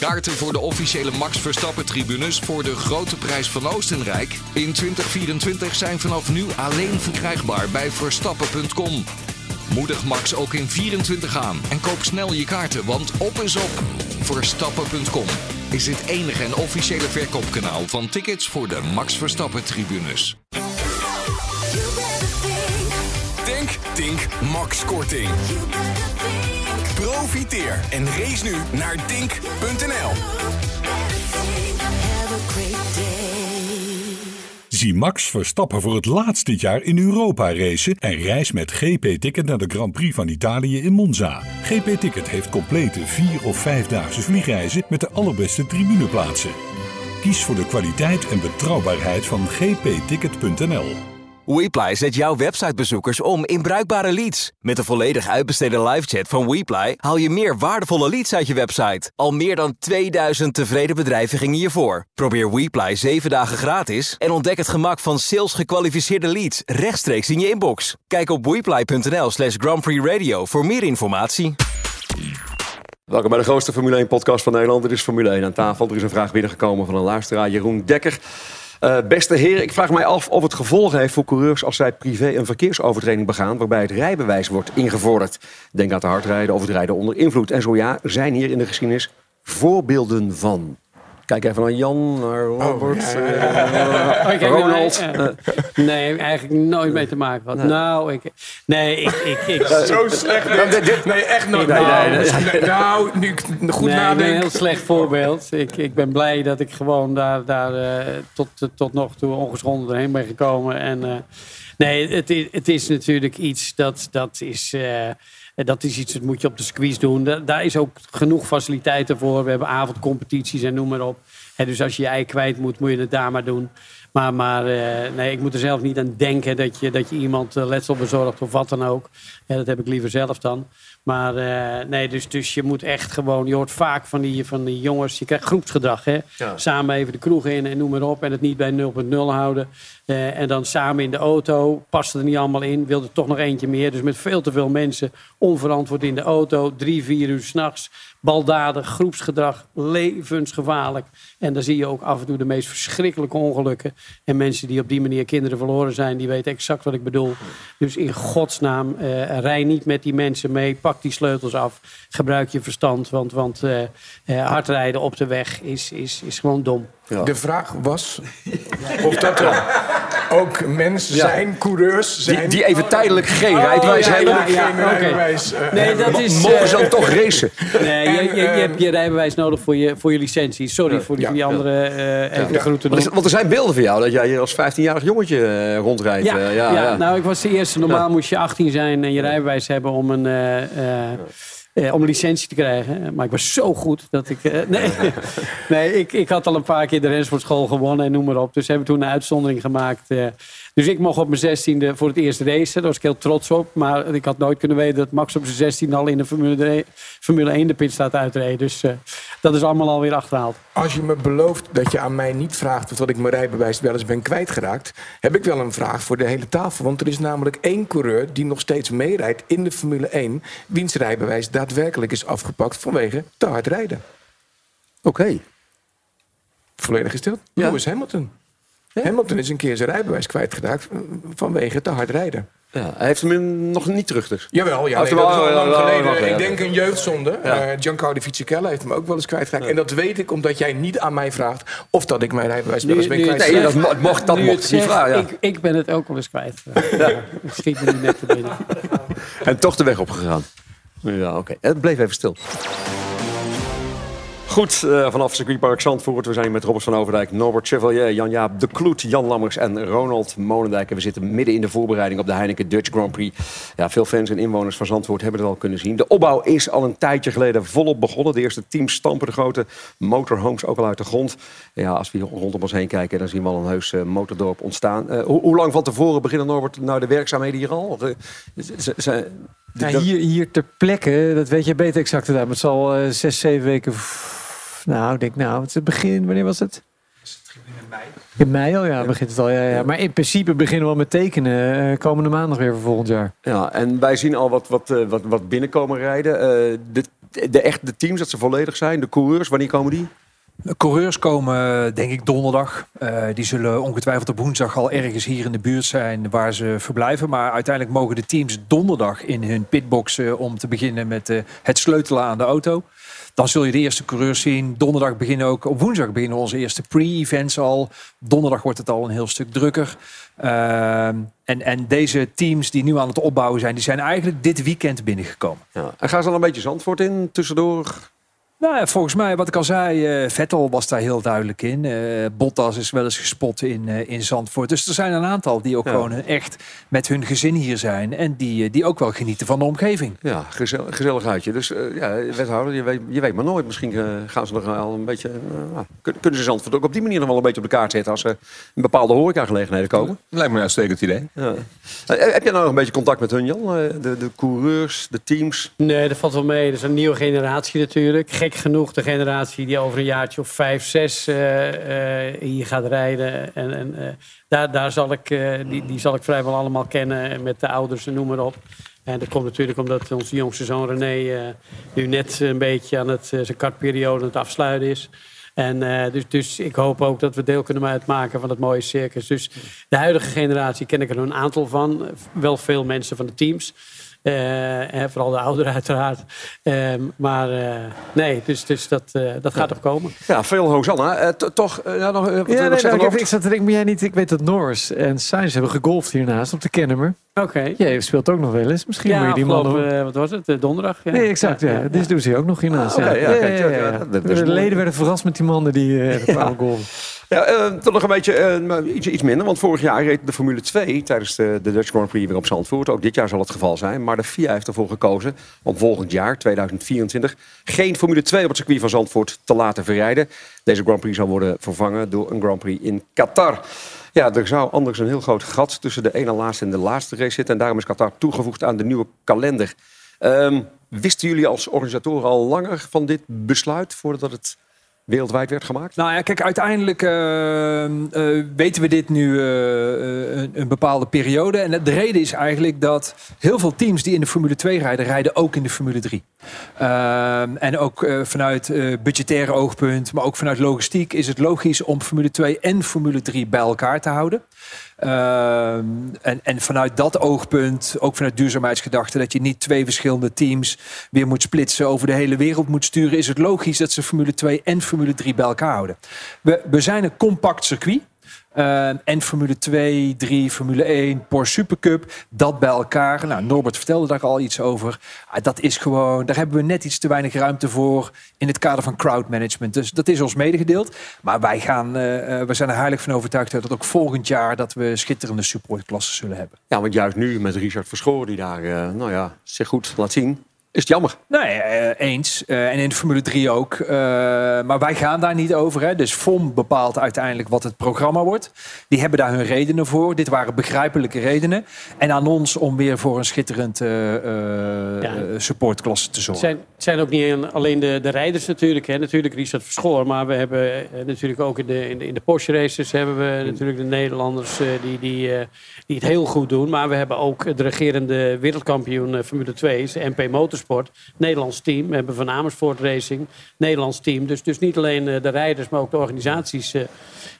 Kaarten voor de officiële Max Verstappen tribunes voor de grote prijs van Oostenrijk in 2024 zijn vanaf nu alleen verkrijgbaar bij verstappen.com. Moedig Max ook in 24 aan en koop snel je kaarten, want op is op. Verstappen.com is het enige en officiële verkoopkanaal van tickets voor de Max Verstappen tribunes. Denk, Dink, Max Korting. Profiteer en race nu naar dink.nl. Zie Max Verstappen voor het laatst dit jaar in Europa racen en reis met GP Ticket naar de Grand Prix van Italië in Monza. GP Ticket heeft complete vier- of vijfdaagse vliegreizen met de allerbeste tribuneplaatsen. Kies voor de kwaliteit en betrouwbaarheid van gpticket.nl. WePly zet jouw websitebezoekers om in bruikbare leads. Met een volledig uitbesteden livechat van WePly haal je meer waardevolle leads uit je website. Al meer dan 2000 tevreden bedrijven gingen hiervoor. Probeer WePly 7 dagen gratis en ontdek het gemak van sales gekwalificeerde leads rechtstreeks in je inbox. Kijk op weply.nl slash Grand Prix Radio voor meer informatie. Welkom bij de grootste Formule 1-podcast van Nederland. Dit is Formule 1 aan tafel. Er is een vraag binnengekomen van een luisteraar, Jeroen Dekker. Uh, beste heren, ik vraag mij af of het gevolgen heeft voor coureurs als zij privé een verkeersovertreding begaan waarbij het rijbewijs wordt ingevorderd. Denk aan het hardrijden of het rijden onder invloed. En zo ja, zijn hier in de geschiedenis voorbeelden van. Kijk even naar Jan, naar Robert, Oh, ja, ja, ja. eh, Oh, Ronald. Nee, (laughs) nee, eigenlijk nooit mee te maken gehad. Nou, ik... Nee, ik... ik, ik Zo slecht dit. Nee, echt nooit. Nee, Nou, nee, nee. nee, nou, nu ik goed nee, ik ben nadenk. een heel slecht voorbeeld. Ik, ik ben blij dat ik gewoon daar, daar eh, tot, tot nog toe ongeschonden doorheen ben gekomen. En, eh, nee, het is, het is natuurlijk iets dat, dat is... dat is iets dat moet je op de squeeze doen. Da- daar is ook genoeg faciliteiten voor. We hebben avondcompetities en noem maar op. Dus als je je ei kwijt moet, moet je het daar maar doen. Maar, maar eh, nee, ik moet er zelf niet aan denken dat je, dat je iemand eh, letsel bezorgt of wat dan ook. Ja, dat heb ik liever zelf dan. Maar eh, nee, dus, dus je moet echt gewoon... Je hoort vaak van die, van die jongens... Je krijgt groepsgedrag, hè. Ja. Samen even de kroeg in en noem maar op. En het niet bij 0.0 houden. Eh, en dan samen in de auto. Past er niet allemaal in. Wilde toch nog eentje meer. Dus met veel te veel mensen onverantwoord in de auto. Drie, vier uur s'nachts. Baldadig, groepsgedrag. Levensgevaarlijk. En dan zie je ook af en toe de meest verschrikkelijke ongelukken. En mensen die op die manier kinderen verloren zijn... die weten exact wat ik bedoel. Dus in godsnaam, eh rij niet met die mensen mee. Pak die sleutels af. Gebruik je verstand. Want, want eh, eh, hardrijden op de weg is, is, is gewoon dom. De vraag was of dat er, ook mensen Ja. zijn, coureurs zijn. Die, die even tijdelijk geen Oh, rijbewijs ja, hebben. ja, ja, geen rijbewijs, eh, Nee, hebben. dat is... Mogen ze eh, dan toch racen? Nee, je, je, je En, hebt je rijbewijs nodig voor je, voor je licentie. Sorry voor die, ja, die andere eh even de groeten Want er- Want er zijn beelden van jou dat jij hier als 15-jarig jongetje eh, rondrijdt. Ja, eh, ja, nou ik was de eerste. Normaal Ja. moest je 18 zijn en je rijbewijs hebben om een, eh, eh, om een licentie te krijgen. Maar ik was zo goed dat ik... eh, nee, (laughs) nee ik, ik had al een paar keer de rensportschool gewonnen en noem maar op. Dus hebben toen een uitzondering gemaakt. eh. dus ik mocht op mijn 16e voor het eerst racen. Daar was ik heel trots op. Maar ik had nooit kunnen weten dat Max op zijn 16 al in de Formule, 3 Formule 1 de pitstraat uitreed. Dus eh, dat is allemaal alweer achterhaald. Als je me belooft dat je aan mij niet vraagt of dat ik mijn rijbewijs wel eens ben kwijtgeraakt, heb ik wel een vraag voor de hele tafel. Want er is namelijk één coureur die nog steeds meerijdt in de Formule 1, wiens rijbewijs daadwerkelijk is afgepakt vanwege te hard rijden. Oké. Volledig gesteld. Lewis Hamilton. Hamilton is een keer zijn rijbewijs kwijtgeraakt eh, vanwege te hard rijden. Ja, hij heeft hem nog niet terug dus. Jawel, ja, Hij nee, heeft dat hem is al lang ja, geleden. ik denk een jeugdzonde. Ja. Eh, Giancarlo Fisichella heeft hem ook wel eens kwijtgeraakt. En dat weet ik omdat jij niet aan mij vraagt of dat ik mijn rijbewijs wel eens ben kwijtgeraakt. Nee, dat mo- mocht, dat Nu mocht niet vragen. Ja. ik, ik ben het ook wel eens kwijt. Ja. Ik schiet me niet net te binnen. En toch de weg opgegaan. Ja, oké. Het bleef even stil. Goed, eh, vanaf circuitpark Zandvoort. We zijn met Robert van Overdijk, Norbert Chevalier, Jan-Jaap de Kloet, Jan Lammers en Ronald Molendijk. En we zitten midden in de voorbereiding op de Heineken Dutch Grand Prix. Ja, veel fans en inwoners van Zandvoort hebben het al kunnen zien. De opbouw is al een tijdje geleden volop begonnen. De eerste teams stampen de grote motorhomes ook al uit de grond. Ja, als we hier rondom ons heen kijken, dan zien we al een heus eh, motordorp ontstaan. Eh, hoe, hoe lang van tevoren beginnen, Norbert, nou de werkzaamheden hier al? Ja, hier, hier ter plekke, dat weet je beter exact te maar het zal zes, zeven weken. Nou, ik denk nou, het is het begin, wanneer was het? In mei al, ja, begint het al. Ja, ja. Maar in principe beginnen we al met tekenen eh, komende maandag weer voor volgend jaar. Ja, en wij zien al wat, wat, eh, wat, wat binnenkomen rijden. Eh, de, de, echt, de teams, dat ze volledig zijn. De coureurs, wanneer komen die? Coureurs komen denk ik donderdag. Eh, die zullen ongetwijfeld op woensdag al ergens hier in de buurt zijn waar ze verblijven. Maar uiteindelijk mogen de teams donderdag in hun pitbox eh, om te beginnen met eh, het sleutelen aan de auto. Dan zul je de eerste coureurs zien. Donderdag beginnen ook, op woensdag beginnen onze eerste pre-events al. Donderdag wordt het al een heel stuk drukker. En, en deze teams die nu aan het opbouwen zijn, die zijn eigenlijk dit weekend binnengekomen. Ja. En gaan ze dan een beetje Zandvoort in tussendoor? Nou, ja, volgens mij, wat ik al zei, eh, Vettel was daar heel duidelijk in. Eh, Bottas is wel eens gespot in, eh, in Zandvoort. Dus er zijn een aantal die ook Ja. gewoon eh, echt met hun gezin hier zijn. En die, eh, die ook wel genieten van de omgeving. Ja, gezellig, gezellig uitje. Dus eh, ja, wethouder, je weet, je weet maar nooit. Misschien eh, gaan ze nog wel een beetje... eh, nou, kun- kunnen ze Zandvoort ook op die manier nog wel een beetje op de kaart zetten... als ze in bepaalde horecagelegenheden komen? Lijkt me een uitstekend idee. Ja. Eh, heb jij nou nog een beetje contact met hun, Jan? Eh, de, de coureurs, de teams? Nee, dat valt wel mee. Dat is een nieuwe generatie natuurlijk. Genoeg de generatie die over een jaartje of vijf, zes eh, eh, hier gaat rijden. En, en eh, daar, daar zal ik, die, die zal ik vrijwel allemaal kennen. En Met de ouders en noem maar op. En dat komt natuurlijk omdat onze jongste zoon René nu net een beetje aan het, zijn kartperiode aan het afsluiten is. En dus, dus ik hoop ook dat we deel kunnen uitmaken van het mooie circus. Dus de huidige generatie ken ik er een aantal van. Wel veel mensen van de teams. Eh, en vooral de ouderen uiteraard. Ehm, maar eh, nee, dus, dus dat, eh, dat gaat er komen. Ja, veel Hosanna. Eh, to- toch, ja, nog, wat Ja, nog nee, zeggen, nou, ik, zat te denken, maar jij niet. Ik weet dat Norris en Sainz hebben gegolfd hiernaast op de Kennemer. Oké. Jij speelt ook nog wel eens. Misschien Ja, moet je die man eh, wat was het? Donderdag? Ja. Nee, exact. Ja, doen ze ook nog hiernaast. Ah, ja. oké, ja, Ja, De leden werden verrast met die mannen die eh (laughs) kwamen golven. Ja, eh, toch nog een beetje eh, maar iets, iets minder. Want vorig jaar reed de Formule 2 tijdens de, de Dutch Grand Prix weer op Zandvoort. Ook dit jaar zal het geval zijn. Maar de FIA heeft ervoor gekozen om volgend jaar, 2024, geen Formule 2 op het circuit van Zandvoort te laten verrijden. Deze Grand Prix zal worden vervangen door een Grand Prix in Qatar. Ja, er zou anders een heel groot gat tussen de ene laatste en de laatste race zitten. En daarom is Qatar toegevoegd aan de nieuwe kalender. Ehm, wisten jullie als organisatoren al langer van dit besluit voordat het wereldwijd werd gemaakt? Nou ja, kijk, uiteindelijk eh, eh, weten we dit nu eh, een, een bepaalde periode. En de reden is eigenlijk dat heel veel teams die in de Formule 2 rijden, rijden ook in de Formule 3. Ehm, en ook vanuit budgettaire oogpunt, maar ook vanuit logistiek, is het logisch om Formule 2 en Formule 3 bij elkaar te houden. Ehm, en, en vanuit dat oogpunt, ook vanuit duurzaamheidsgedachte, dat je niet twee verschillende teams weer moet splitsen, over de hele wereld moet sturen, is het logisch dat ze Formule 2 en Formule 3 bij elkaar houden. We, we zijn een compact circuit. Eh, en Formule 2, 3, Formule 1, Porsche Supercup. Dat bij elkaar. Nou, Norbert vertelde daar al iets over. Ah, dat is gewoon, daar hebben we net iets te weinig ruimte voor in het kader van crowd management. Dus dat is ons medegedeeld. Maar wij gaan, eh, we zijn er heilig van overtuigd dat ook volgend jaar dat we schitterende supportklassen zullen hebben. Ja, want juist nu met Richard Verschoor die daar, nou ja, zich goed laat zien, is het jammer. Nee, eh, eens. Eh, en in de Formule 3 ook. Eh, maar wij gaan daar niet over. Hè. Dus FOM bepaalt uiteindelijk wat het programma wordt. Die hebben daar hun redenen voor. Dit waren begrijpelijke redenen. En aan ons om weer voor een schitterend eh, eh, Ja. eh, supportklasse te Het zorgen. zijn, het zijn ook niet alleen de, de rijders natuurlijk. Hè. Natuurlijk Richard Verschoor. Maar we hebben natuurlijk ook in de, in de, in de Porsche races... hebben we natuurlijk de Nederlanders eh, die, die, eh, die het heel goed doen. Maar we hebben ook de regerende wereldkampioen Formule 2, de MP Motorsport. Nederlands team. We hebben Van Amersfoort Racing. Nederlands team. Dus, dus niet alleen eh, de rijders, maar ook de organisaties eh,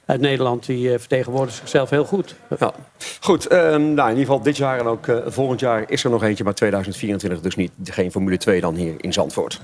uit Nederland... die eh, vertegenwoordigen zichzelf heel goed. Ja. Goed, ehm, nou, in ieder geval dit jaar en ook volgend jaar is er nog eentje, maar 2024 dus niet. Geen Formule 2 dan hier in Zandvoort.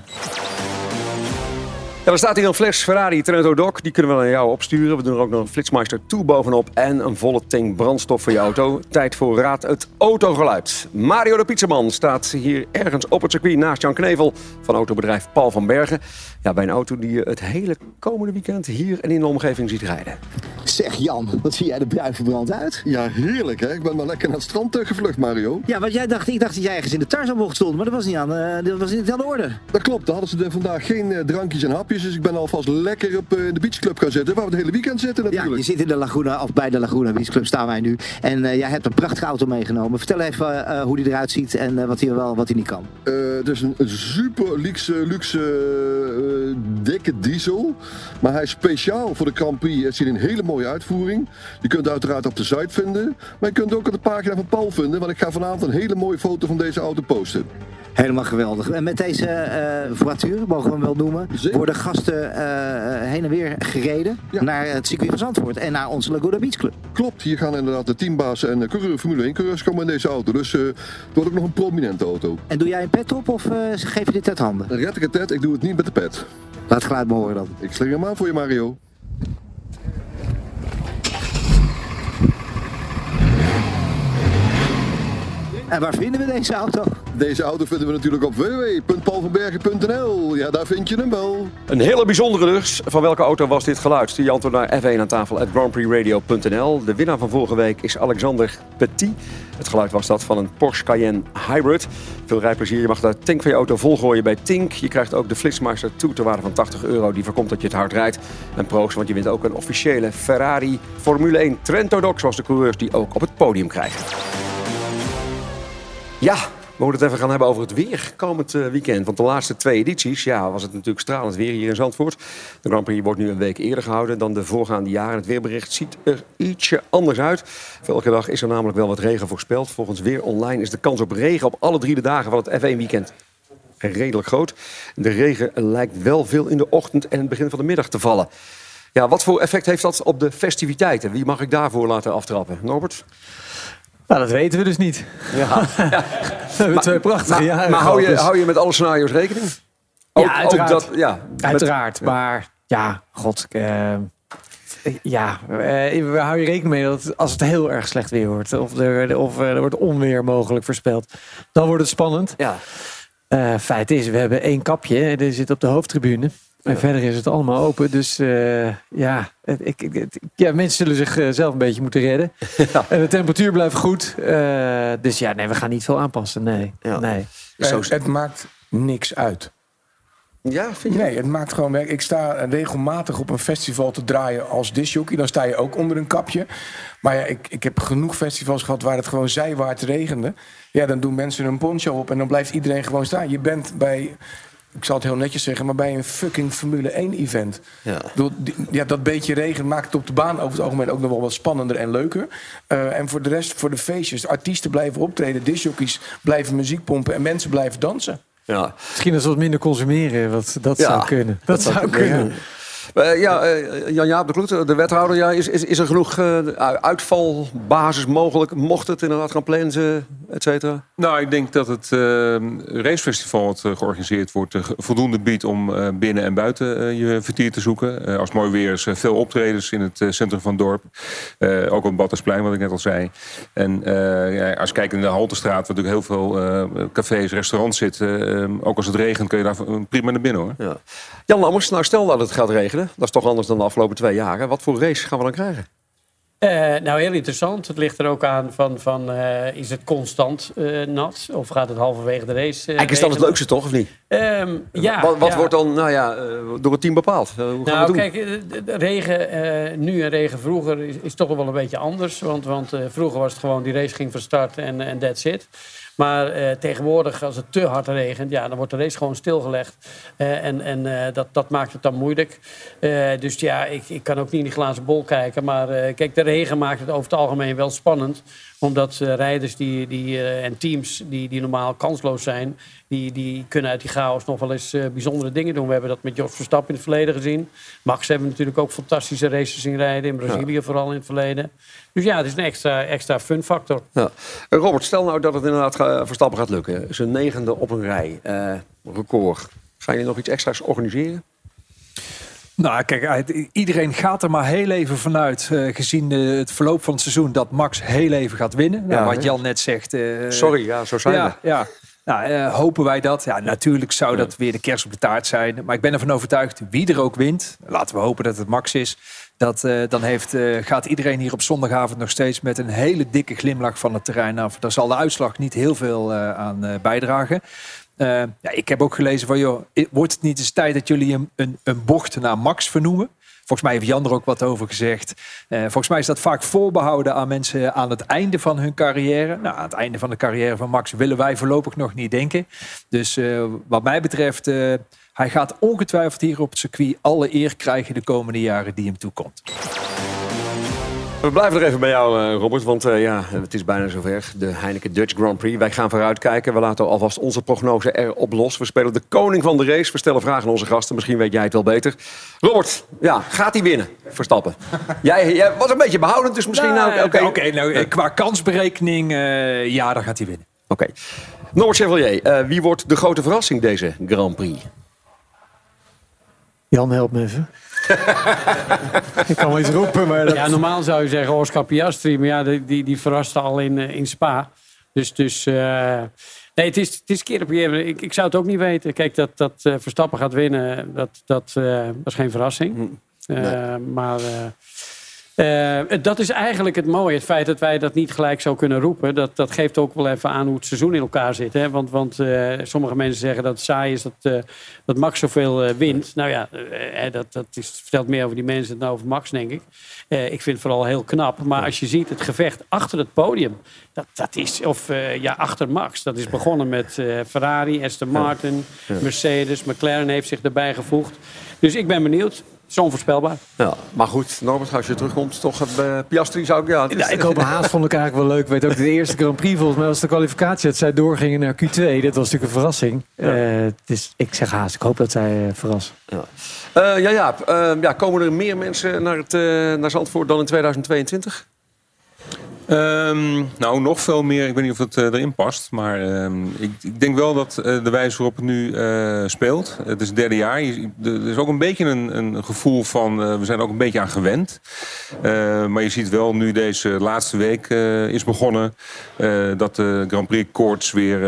Er staat hier een fles Ferrari Trento Doc. Die kunnen we naar jou opsturen. We doen er ook nog een Flitsmeister 2 bovenop. En een volle tank brandstof voor je auto. Tijd voor Raad het Autogeluid. Mario de Pizzaman staat hier ergens op het circuit naast Jan Knevel van autobedrijf Paul van Bergen. Ja, bij een auto die je het hele komende weekend hier en in de omgeving ziet rijden. Zeg Jan, wat zie jij er bruin verbrand uit? Ja, heerlijk hè. Ik ben maar lekker naar het strand eh, gevlucht, Mario. Ja, want jij dacht, ik dacht dat jij ergens in de Tarzanbocht stond, maar dat was niet aan, eh, dat was niet aan de orde. Dat klopt, daar hadden ze vandaag geen eh, drankjes en hapjes. Dus ik ben alvast lekker op eh, de beachclub gaan zitten, waar we het hele weekend zitten Ja, natuurlijk. je zit in de Laguna, of bij de Laguna Beach Club staan wij nu. En eh, jij hebt een prachtige auto meegenomen. Vertel even eh, hoe die eruit ziet en eh, wat hij wel, wat hij niet kan. Eh, het is een, super luxe, luxe dikke diesel. Maar hij is speciaal voor de Grand Prix. Het een hele mooie uitvoering. Je kunt uiteraard op de site vinden. Maar je kunt ook op de pagina van Paul vinden. Want ik ga vanavond een hele mooie foto van deze auto posten. Helemaal geweldig. En met deze eh voituur, mogen we hem wel noemen, worden gasten eh, heen en weer gereden naar het circuit van Zandvoort en naar onze Laguna Beach Club. Klopt, hier gaan inderdaad de teambaas en de coureur, Formule 1 coureurs komen in deze auto. Dus eh, het wordt ook nog een prominente auto. En doe jij een pet op of geef je dit uit handen? Red ik het ik doe het niet met de pet. Laat het geluid maar horen dan. Ik sling hem aan voor je, Mario. En waar vinden we deze auto? Deze auto vinden we natuurlijk op www.paulvanbergen.nl. Ja, daar vind je hem wel. Een hele bijzondere dus. Van welke auto was dit geluid? Stuur je antwoord naar F1 aan tafel at grandprixradio.nl. De winnaar van vorige week is Alexander Petit. Het geluid was dat van een Porsche Cayenne Hybrid. Veel rijplezier. Je mag de tank van je auto volgooien bij Tink. Je krijgt ook de Flitsmeister 2 ter waarde van 80 euro. Die voorkomt dat je het hard rijdt. En proost, want je wint ook een officiële Ferrari Formule 1 Trento Doc. Zoals de coureurs die ook op het podium krijgen. Ja, we moeten het even gaan hebben over het weer komend eh, weekend. Want de laatste twee edities ja, was het natuurlijk stralend weer hier in Zandvoort. De Grand Prix wordt nu een week eerder gehouden dan de voorgaande jaren. Het weerbericht ziet er ietsje anders uit. Elke dag is er namelijk wel wat regen voorspeld. Volgens Weer Online is de kans op regen op alle drie de dagen van het F1-weekend redelijk groot. De regen lijkt wel veel in de ochtend en het begin van de middag te vallen. Ja, wat voor effect heeft dat op de festiviteiten? Wie mag ik daarvoor laten aftrappen? Norbert? Nou, dat weten we dus niet. Ja. (laughs) We hebben twee prachtige maar, jaren Maar hou je, dus- hou je met alle scenario's rekening? ja, uiteraard. dat, ja, met-. Maar ja, god. eh, ja, eh, we houden je rekening mee dat als het heel erg slecht weer wordt... of er, of er wordt onweer mogelijk voorspeld... dan wordt het spannend. Ja. Eh, feit is, we hebben één kapje. en Die zit op de hoofdtribune. En verder is het allemaal open. Dus eh, ja, ik, ja, mensen zullen zichzelf zelf een beetje moeten redden. (laughs) En de temperatuur blijft goed. Eh, dus ja, nee, we gaan niet veel aanpassen. Nee. nee. Eh, het maakt niks uit. Ja, vind je? Nee, het maakt gewoon werk. Ik sta regelmatig op een festival te draaien als disjockey. Dan sta je ook onder een kapje. Maar ja, ik, ik heb genoeg festivals gehad waar het gewoon zijwaarts regende. Ja, dan doen mensen een poncho op en dan blijft iedereen gewoon staan. Je bent bij, ik zal het heel netjes zeggen, maar bij een fucking Formule 1 event. Ja. Ja, dat beetje regen maakt het op de baan over het algemeen ook nog wel wat spannender en leuker. Eh, en voor de rest, voor de feestjes, artiesten blijven optreden, disjockeys blijven muziek pompen en mensen blijven dansen. Ja. Misschien als we wat minder consumeren. Wat, dat Ja, zou kunnen. Dat, zou kunnen. Eh, ja, eh, Jan-Jaap de Kloet, de wethouder. Ja, is, is, is er genoeg eh, uitvalbasis mogelijk? Mocht het inderdaad gaan plannen et cetera? Nou, ik denk dat het racefestival wat georganiseerd wordt... Voldoende biedt om binnen en buiten je vertier te zoeken. als mooi weer is, veel optredens in het centrum van het dorp. ook op het Battersplein, wat ik net al zei. En ja, als je kijkt in de Haltestraat... waar natuurlijk heel veel cafés, restaurants zitten... ook als het regent kun je daar prima naar binnen, hoor. Ja. Jan Lammers, nou stel dat het gaat regenen. Dat is toch anders dan de afgelopen twee jaren. Wat voor race gaan we dan krijgen? Uh, nou, heel interessant. Het ligt er ook aan van, van uh, is het constant uh, nat of gaat het halverwege de race? Eigenlijk is dat het leukste toch, of niet? Um, ja. Wat, wat ja. wordt dan nou ja, door het team bepaald? hoe gaan nou, we het doen? kijk, de regen nu en regen vroeger is, is, toch wel een beetje anders. Want, want vroeger was het gewoon die race ging van start en, en that's it. Maar uh, tegenwoordig, als het te hard regent, ja, dan wordt de race gewoon stilgelegd. Uh, en en uh, dat, dat maakt het dan moeilijk. dus ja, ik, ik kan ook niet in die glazen bol kijken. Maar kijk, de regen maakt het over het algemeen wel spannend omdat uh, rijders die, die, uh, en teams die, die normaal kansloos zijn... Die, die kunnen uit die chaos nog wel eens uh, bijzondere dingen doen. We hebben dat met Jos Verstappen in het verleden gezien. Max hebben natuurlijk ook fantastische races zien rijden. In Brazilië ja. vooral in het verleden. Dus ja, het is een extra, extra fun factor. Ja. Robert, stel nou dat het inderdaad Verstappen gaat lukken. Zijn negende op een rij. record. Ga je nog iets extra's organiseren? Nou, kijk, iedereen gaat er maar heel even vanuit, uh, gezien de, het verloop van het seizoen, dat Max heel even gaat winnen. Nou, Ja, wat? Jan net zegt. uh, Sorry, ja, zo zijn ja, we. Ja. Nou, hopen wij dat? Ja, natuurlijk zou dat weer de kerst op de taart zijn. Maar ik ben ervan overtuigd, wie er ook wint, laten we hopen dat het Max is. Dat, dan heeft, gaat iedereen hier op zondagavond nog steeds met een hele dikke glimlach van het terrein af. Daar zal de uitslag niet heel veel aan bijdragen. Uh, ja, ik heb ook gelezen van, joh, wordt het niet eens tijd dat jullie een, een, een bocht naar Max vernoemen? Volgens mij heeft Jan er ook wat over gezegd. Uh, volgens mij is dat vaak voorbehouden aan mensen aan het einde van hun carrière. Nou, aan het einde van de carrière van Max willen wij voorlopig nog niet denken. Dus uh, wat mij betreft, hij gaat ongetwijfeld hier op het circuit alle eer krijgen de komende jaren die hem toekomt. We blijven er even bij jou, uh, Robert, want uh, ja, het is bijna zover. De Heineken Dutch Grand Prix. Wij gaan vooruitkijken. We laten alvast onze prognose erop los. We spelen de koning van de race. We stellen vragen aan onze gasten. Misschien weet jij het wel beter. Robert, ja, gaat hij winnen? Verstappen. (laughs) jij, jij was een beetje behoudend, dus misschien... Nou, Oké, Oké, okay. nou, qua kansberekening, uh, ja, dan gaat hij winnen. Oké. Okay. Norbert Chevalier, wie wordt de grote verrassing deze Grand Prix? Jan, help me even. (laughs) ik kan wel iets roepen, maar... Dat... Ja, normaal zou je zeggen Oscar Piastri, maar ja, die, die, die verraste al in, in Spa. Dus, dus uh, nee, het is, het is keer op keer. Ik, ik zou het ook niet weten. Kijk, dat, dat uh, Verstappen gaat winnen, dat, dat, uh, dat is geen verrassing. Nee. Maar... Uh, dat is eigenlijk het mooie. Het feit dat wij dat niet gelijk zo kunnen roepen. Dat, dat geeft ook wel even aan hoe het seizoen in elkaar zit. Hè? Want, want uh, sommige mensen zeggen dat het saai is dat, uh, dat Max zoveel wint. Nou ja, dat, dat is, vertelt meer over die mensen dan over Max, denk ik. ik vind het vooral heel knap. Maar als je ziet het gevecht achter het podium. Dat, dat is, of ja, achter Max. Dat is begonnen met Ferrari, Aston Martin, Mercedes. McLaren heeft zich erbij gevoegd. Dus ik ben benieuwd. Zo onvoorspelbaar. Ja, maar goed, Norbert, als je terugkomt, toch uh, Piastri zou ik... Ja, ja, ik hoop Haas vond ik eigenlijk wel leuk. Ik weet ook, de eerste Grand Prix volgens mij was de kwalificatie dat zij doorgingen naar Q2. Dat was natuurlijk een verrassing. Ja. Uh, dus ik zeg Haas, ik hoop dat zij uh, verrassen. Ja, uh, ja, ja, ja, komen er meer mensen naar, het, naar Zandvoort dan in 2022? Um, nou, nog veel meer. Ik weet niet of het uh, erin past. Maar um, ik, ik, denk wel dat uh, de wijze waarop het nu uh, speelt. Het is het derde jaar. Er is ook een beetje een, een gevoel van... we zijn ook een beetje aan gewend. maar je ziet wel nu deze laatste week is begonnen... dat de Grand Prix koorts weer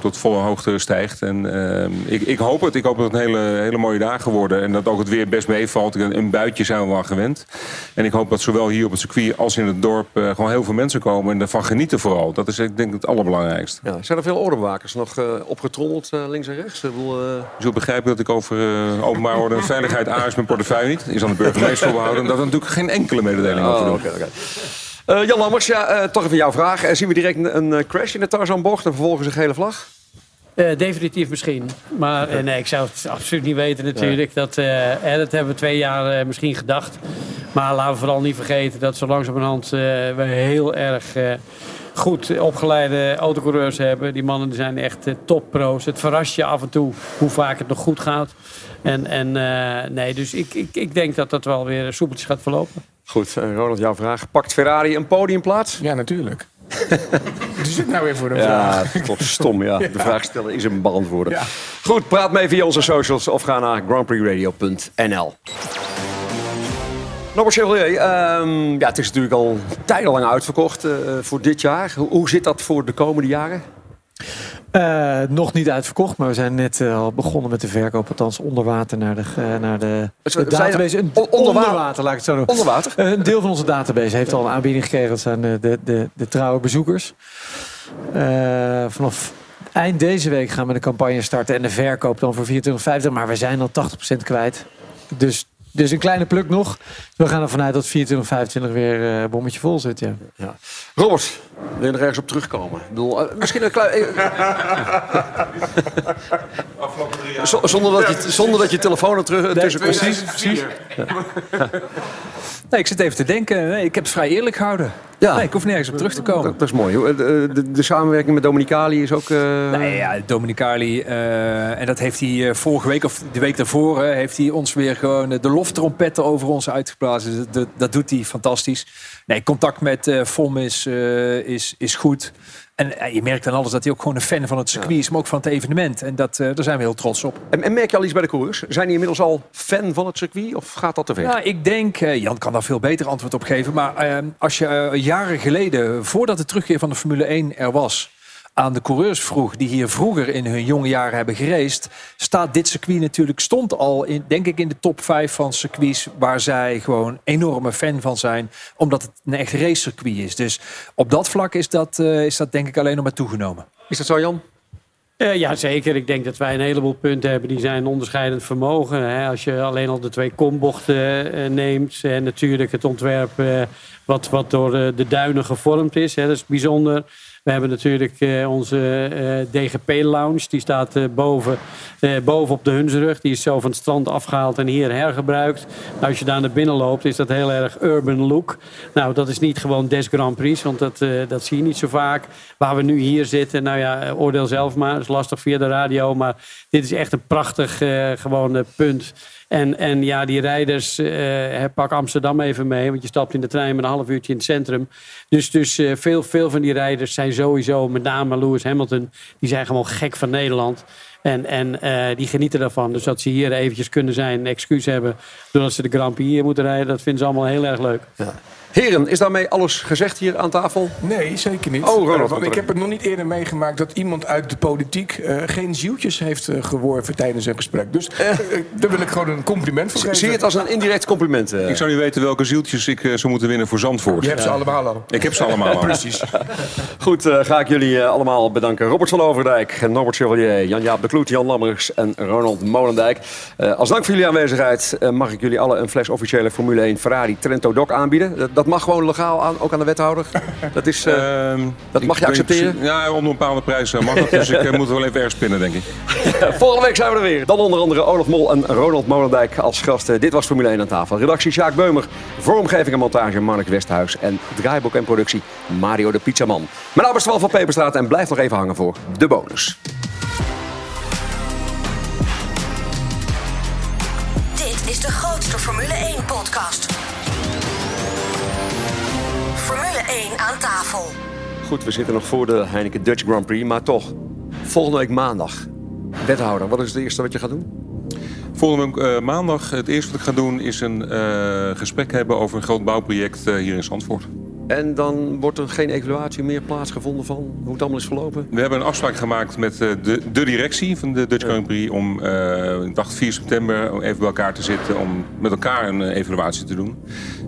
tot volle hoogte stijgt. En ehm, ik, ik, hoop het. Ik hoop dat het een hele, hele mooie dagen worden. En dat ook het weer best meevalt. Een, een buitje zijn we wel gewend. En ik hoop dat zowel hier op het circuit als in het dorp... gewoon heel veel mensen mensen komen en ervan genieten vooral. Dat is ik denk het allerbelangrijkste. Ja, zijn er veel ordebewakers nog uh, opgetrommeld uh, links en rechts? Ik bedoel, uh... Je zult begrijpen dat ik over openbaar orde en (laughs) veiligheid A is mijn portefeuille niet. Is aan de burgemeester (laughs) voorbehouden. Dat er natuurlijk geen enkele mededeling over oh, okay, okay. Jan Lammers, ja, toch even jouw vraag. zien we direct een, een crash in de Tarzanbocht en vervolgens een gele vlag? Uh, definitief misschien. Maar uh, nee, ik zou het absoluut niet weten natuurlijk. Ja. Dat, uh, dat hebben we twee jaar misschien gedacht. Maar laten we vooral niet vergeten dat zo langzamerhand we heel erg goed opgeleide autocoureurs hebben. Die mannen zijn echt toppro's. Het verrast je af en toe hoe vaak het nog goed gaat. En, en nee, dus ik, ik, ik denk dat dat wel weer soepeltjes gaat verlopen. Goed, Ronald, jouw vraag. Pakt Ferrari een podiumplaats? Ja, natuurlijk. (laughs) Dus het nou weer voor een Ja, vraag? is toch stom. Ja. De Ja. vraag stellen is hem beantwoorden. Ja. Goed, praat mee via onze socials of ga naar grandprixradio.nl. Norbert Chevalier, ehm, ja, het is natuurlijk al tijdenlang uitverkocht eh, voor dit jaar. Hoe, hoe zit dat voor de komende jaren? Eh, nog niet uitverkocht, maar we zijn net eh, al begonnen met de verkoop. Althans onder water naar de, eh, naar de, database. Een- on- onder onder, wa- water, laat ik het zo doen. Onder water? Eh, een deel van onze database heeft al een aanbieding gekregen. Dat zijn de, de, de, de trouwe bezoekers. Eh, vanaf eind deze week gaan we de campagne starten. En de verkoop dan voor 24,50. Maar we zijn al 80% kwijt. Dus, dus een kleine pluk nog. We gaan ervan uit dat 24,25 weer eh bommetje vol zit. Ja. Ja. Robert, wil je nog ergens op terugkomen? Ik bedoel, eh, misschien een klein... Z- zonder, dat je, zonder dat je telefoon er terug, tussen precies, precies. (laughs) Nee, ik zit even te denken. Nee, ik heb het vrij eerlijk gehouden. Ja. Nee, ik hoef nergens op terug te komen. Dat, dat is mooi. Hoe- De, de, de samenwerking met Dominicali is ook... eh, Nee, ja, Dominicali. eh, en dat heeft hij eh, vorige week of de week daarvoor... eh, heeft hij ons weer gewoon eh, de loftrompetten over ons uitgeblazen. Dat, dat, dat doet hij fantastisch. Nee, contact met eh FOM is, eh, is, is goed. En eh, je merkt aan alles dat hij ook gewoon een fan van het circuit is... maar ook van het evenement. En dat, eh, daar zijn we heel trots op. En, en merk je al iets bij de coureurs? Zijn die inmiddels al fan van het circuit of gaat dat te ver? Ja, ik denk, eh, Jan kan daar veel beter antwoord op geven. Maar eh, als je jaren geleden, voordat de terugkeer van de Formule 1 er was, aan de coureurs vroeg die hier vroeger in hun jonge jaren hebben geraced, staat dit circuit natuurlijk, stond al in, denk ik in de top 5 van circuits waar zij gewoon enorme fan van zijn, omdat het een echt racecircuit is. Dus op dat vlak is dat, eh, is dat denk ik alleen nog maar toegenomen. Is dat zo, Jan? Eh, ja, zeker. Ik denk dat wij een heleboel punten hebben die zijn onderscheidend vermogen. Hè. Als je alleen al de twee kombochten eh, neemt. En natuurlijk het ontwerp eh, wat, wat door eh, de duinen gevormd is. Hè. Dat is bijzonder. We hebben natuurlijk eh, onze eh, DGP-lounge. Die staat eh, boven, boven op de Hunsrug. Die is zo van het strand afgehaald en hier hergebruikt. Als je daar naar binnen loopt, is dat heel erg urban look. Nou, dat is niet gewoon Des Grand Prix, want dat, dat zie je niet zo vaak. Waar we nu hier zitten, nou ja, oordeel zelf maar. Dat is lastig via de radio, maar dit is echt een prachtig gewoon punt. En, en ja, die rijders, eh, pak Amsterdam even mee, want je stapt in de trein met een half uurtje in het centrum. Dus, dus eh, veel, veel van die rijders zijn sowieso, met name Lewis Hamilton, die zijn gewoon gek van Nederland. En, en eh, die genieten daarvan. Dus dat ze hier eventjes kunnen zijn, een excuus hebben, doordat ze de Grand Prix hier moeten rijden, dat vinden ze allemaal heel erg leuk. Heren, is daarmee alles gezegd hier aan tafel? Nee, zeker niet. Oh, Ronald, Eh, want ik heb het nog niet eerder meegemaakt dat iemand uit de politiek eh, geen zieltjes heeft eh, geworven tijdens een gesprek. Dus daar wil ik gewoon een compliment voor geven. Zie je het als een indirect compliment? eh? Ik zou niet weten welke zieltjes ik zou moeten winnen voor Zandvoort. Je hebt ze allemaal al. Ik heb ze allemaal al. (laughs) Precies. Goed, eh, ga ik jullie allemaal bedanken. Robert van Overdijk, Norbert Chevalier, Jan-Jaap de Kloet, Jan Lammers en Ronald Molendijk. Eh, als dank voor jullie aanwezigheid eh, mag ik jullie alle een fles officiële Formule 1 Ferrari Trento Doc aanbieden. Dat, dat mag gewoon legaal aan, ook aan de wethouder. Dat, is, eh, Ehm, dat mag je accepteren. Ja, onder een bepaalde prijs eh, mag dat. Dus ik eh, (laughs) moet wel even ergens pinnen, denk ik. Volgende week zijn we er weer. Dan onder andere Olaf Mol en Ronald Molendijk als gasten. Dit was Formule 1 aan tafel. Redactie Sjaak Beumer. Vormgeving en montage Mark Westhuis. En draaiboek en productie Mario de Pizzaman. Mijn naam is Twan van Peperstraat en blijf nog even hangen voor de bonus. Dit is de grootste Formule 1-podcast. Formule 1 aan tafel. Goed, we zitten nog voor de Heineken Dutch Grand Prix. Maar toch, volgende week maandag. Wethouder, wat is het eerste wat je gaat doen? Volgende week eh, maandag, het eerste wat ik ga doen, is een eh, gesprek hebben over een groot bouwproject eh, hier in Zandvoort. En dan wordt er geen evaluatie meer plaatsgevonden van hoe het allemaal is verlopen? We hebben een afspraak gemaakt met eh, de, de directie van de Dutch Grand Prix om, eh, ik dacht 4 september, om even bij elkaar te zitten om met elkaar een eh, evaluatie te doen.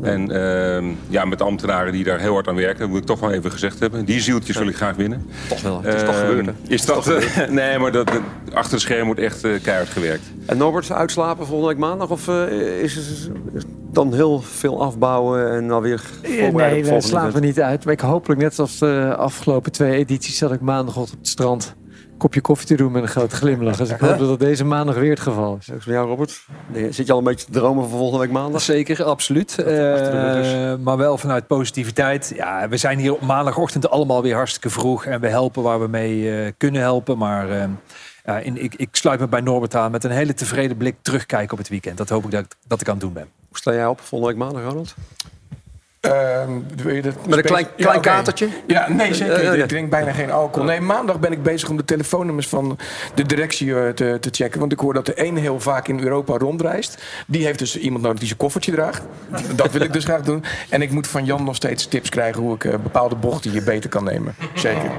En eh, ja, met ambtenaren die daar heel hard aan werken, dat moet ik toch wel even gezegd hebben. Die zieltjes wil ik graag winnen. Toch wel, het is toch gebeurd, hè? Is Het dat, gebeurd. (laughs) nee, maar dat, dat- achter de scherm wordt echt keihard gewerkt. En Norbert, uitslapen volgende week maandag? Of is het is het dan heel veel afbouwen en dan weer op nee, we slapen event? niet uit. Maar ik hopelijk net als de afgelopen twee edities... zat ik maandagochtend op het strand een kopje koffie te doen met een grote glimlach. Dus ik hoop dat dat deze maandag weer het geval is. Ook van jou, Robert? Nee, Zit je al een beetje te dromen voor volgende week maandag? Zeker, absoluut. Eh, maar wel vanuit positiviteit. Ja, we zijn hier op maandagochtend allemaal weer hartstikke vroeg. En we helpen waar we mee eh, kunnen helpen. Maar eh, ja, in, ik, ik sluit me bij Norbert aan met een hele tevreden blik terugkijken op het weekend. Dat hoop ik dat, dat ik aan het doen ben. Hoe sta jij op volgende week maandag, Ronald? Ehm, je dat Met een klein- Ja, klein oké. katertje? Ja, nee, zeker. Eh, ja. Ik drink bijna geen alcohol. Nee, maandag ben ik bezig om de telefoonnummers van de directie eh, te, te checken. Want ik hoor dat er één heel vaak in Europa rondreist. Die heeft dus iemand nodig die zijn koffertje draagt. Dat wil ik dus graag doen. En ik moet van Jan nog steeds tips krijgen hoe ik eh, bepaalde bochten hier beter kan nemen. Zeker.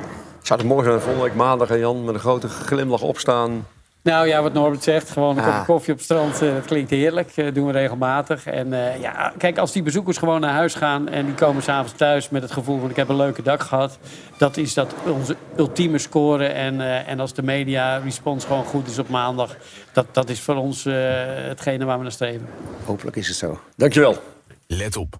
Zou het mooi zijn volgende week maandag en Jan met een grote glimlach opstaan. Nou ja, wat Norbert zegt, gewoon een Ah. kopje koffie op het strand, eh, dat klinkt heerlijk. Eh, doen we regelmatig. En eh, ja, kijk, als die bezoekers gewoon naar huis gaan en die komen s'avonds thuis met het gevoel van ik heb een leuke dag gehad. Dat is dat onze ultieme score. En, eh, en als de media response gewoon goed is op maandag, dat, dat is voor ons eh, hetgene waar we naar streven. Hopelijk is het zo. Dankjewel. Let op.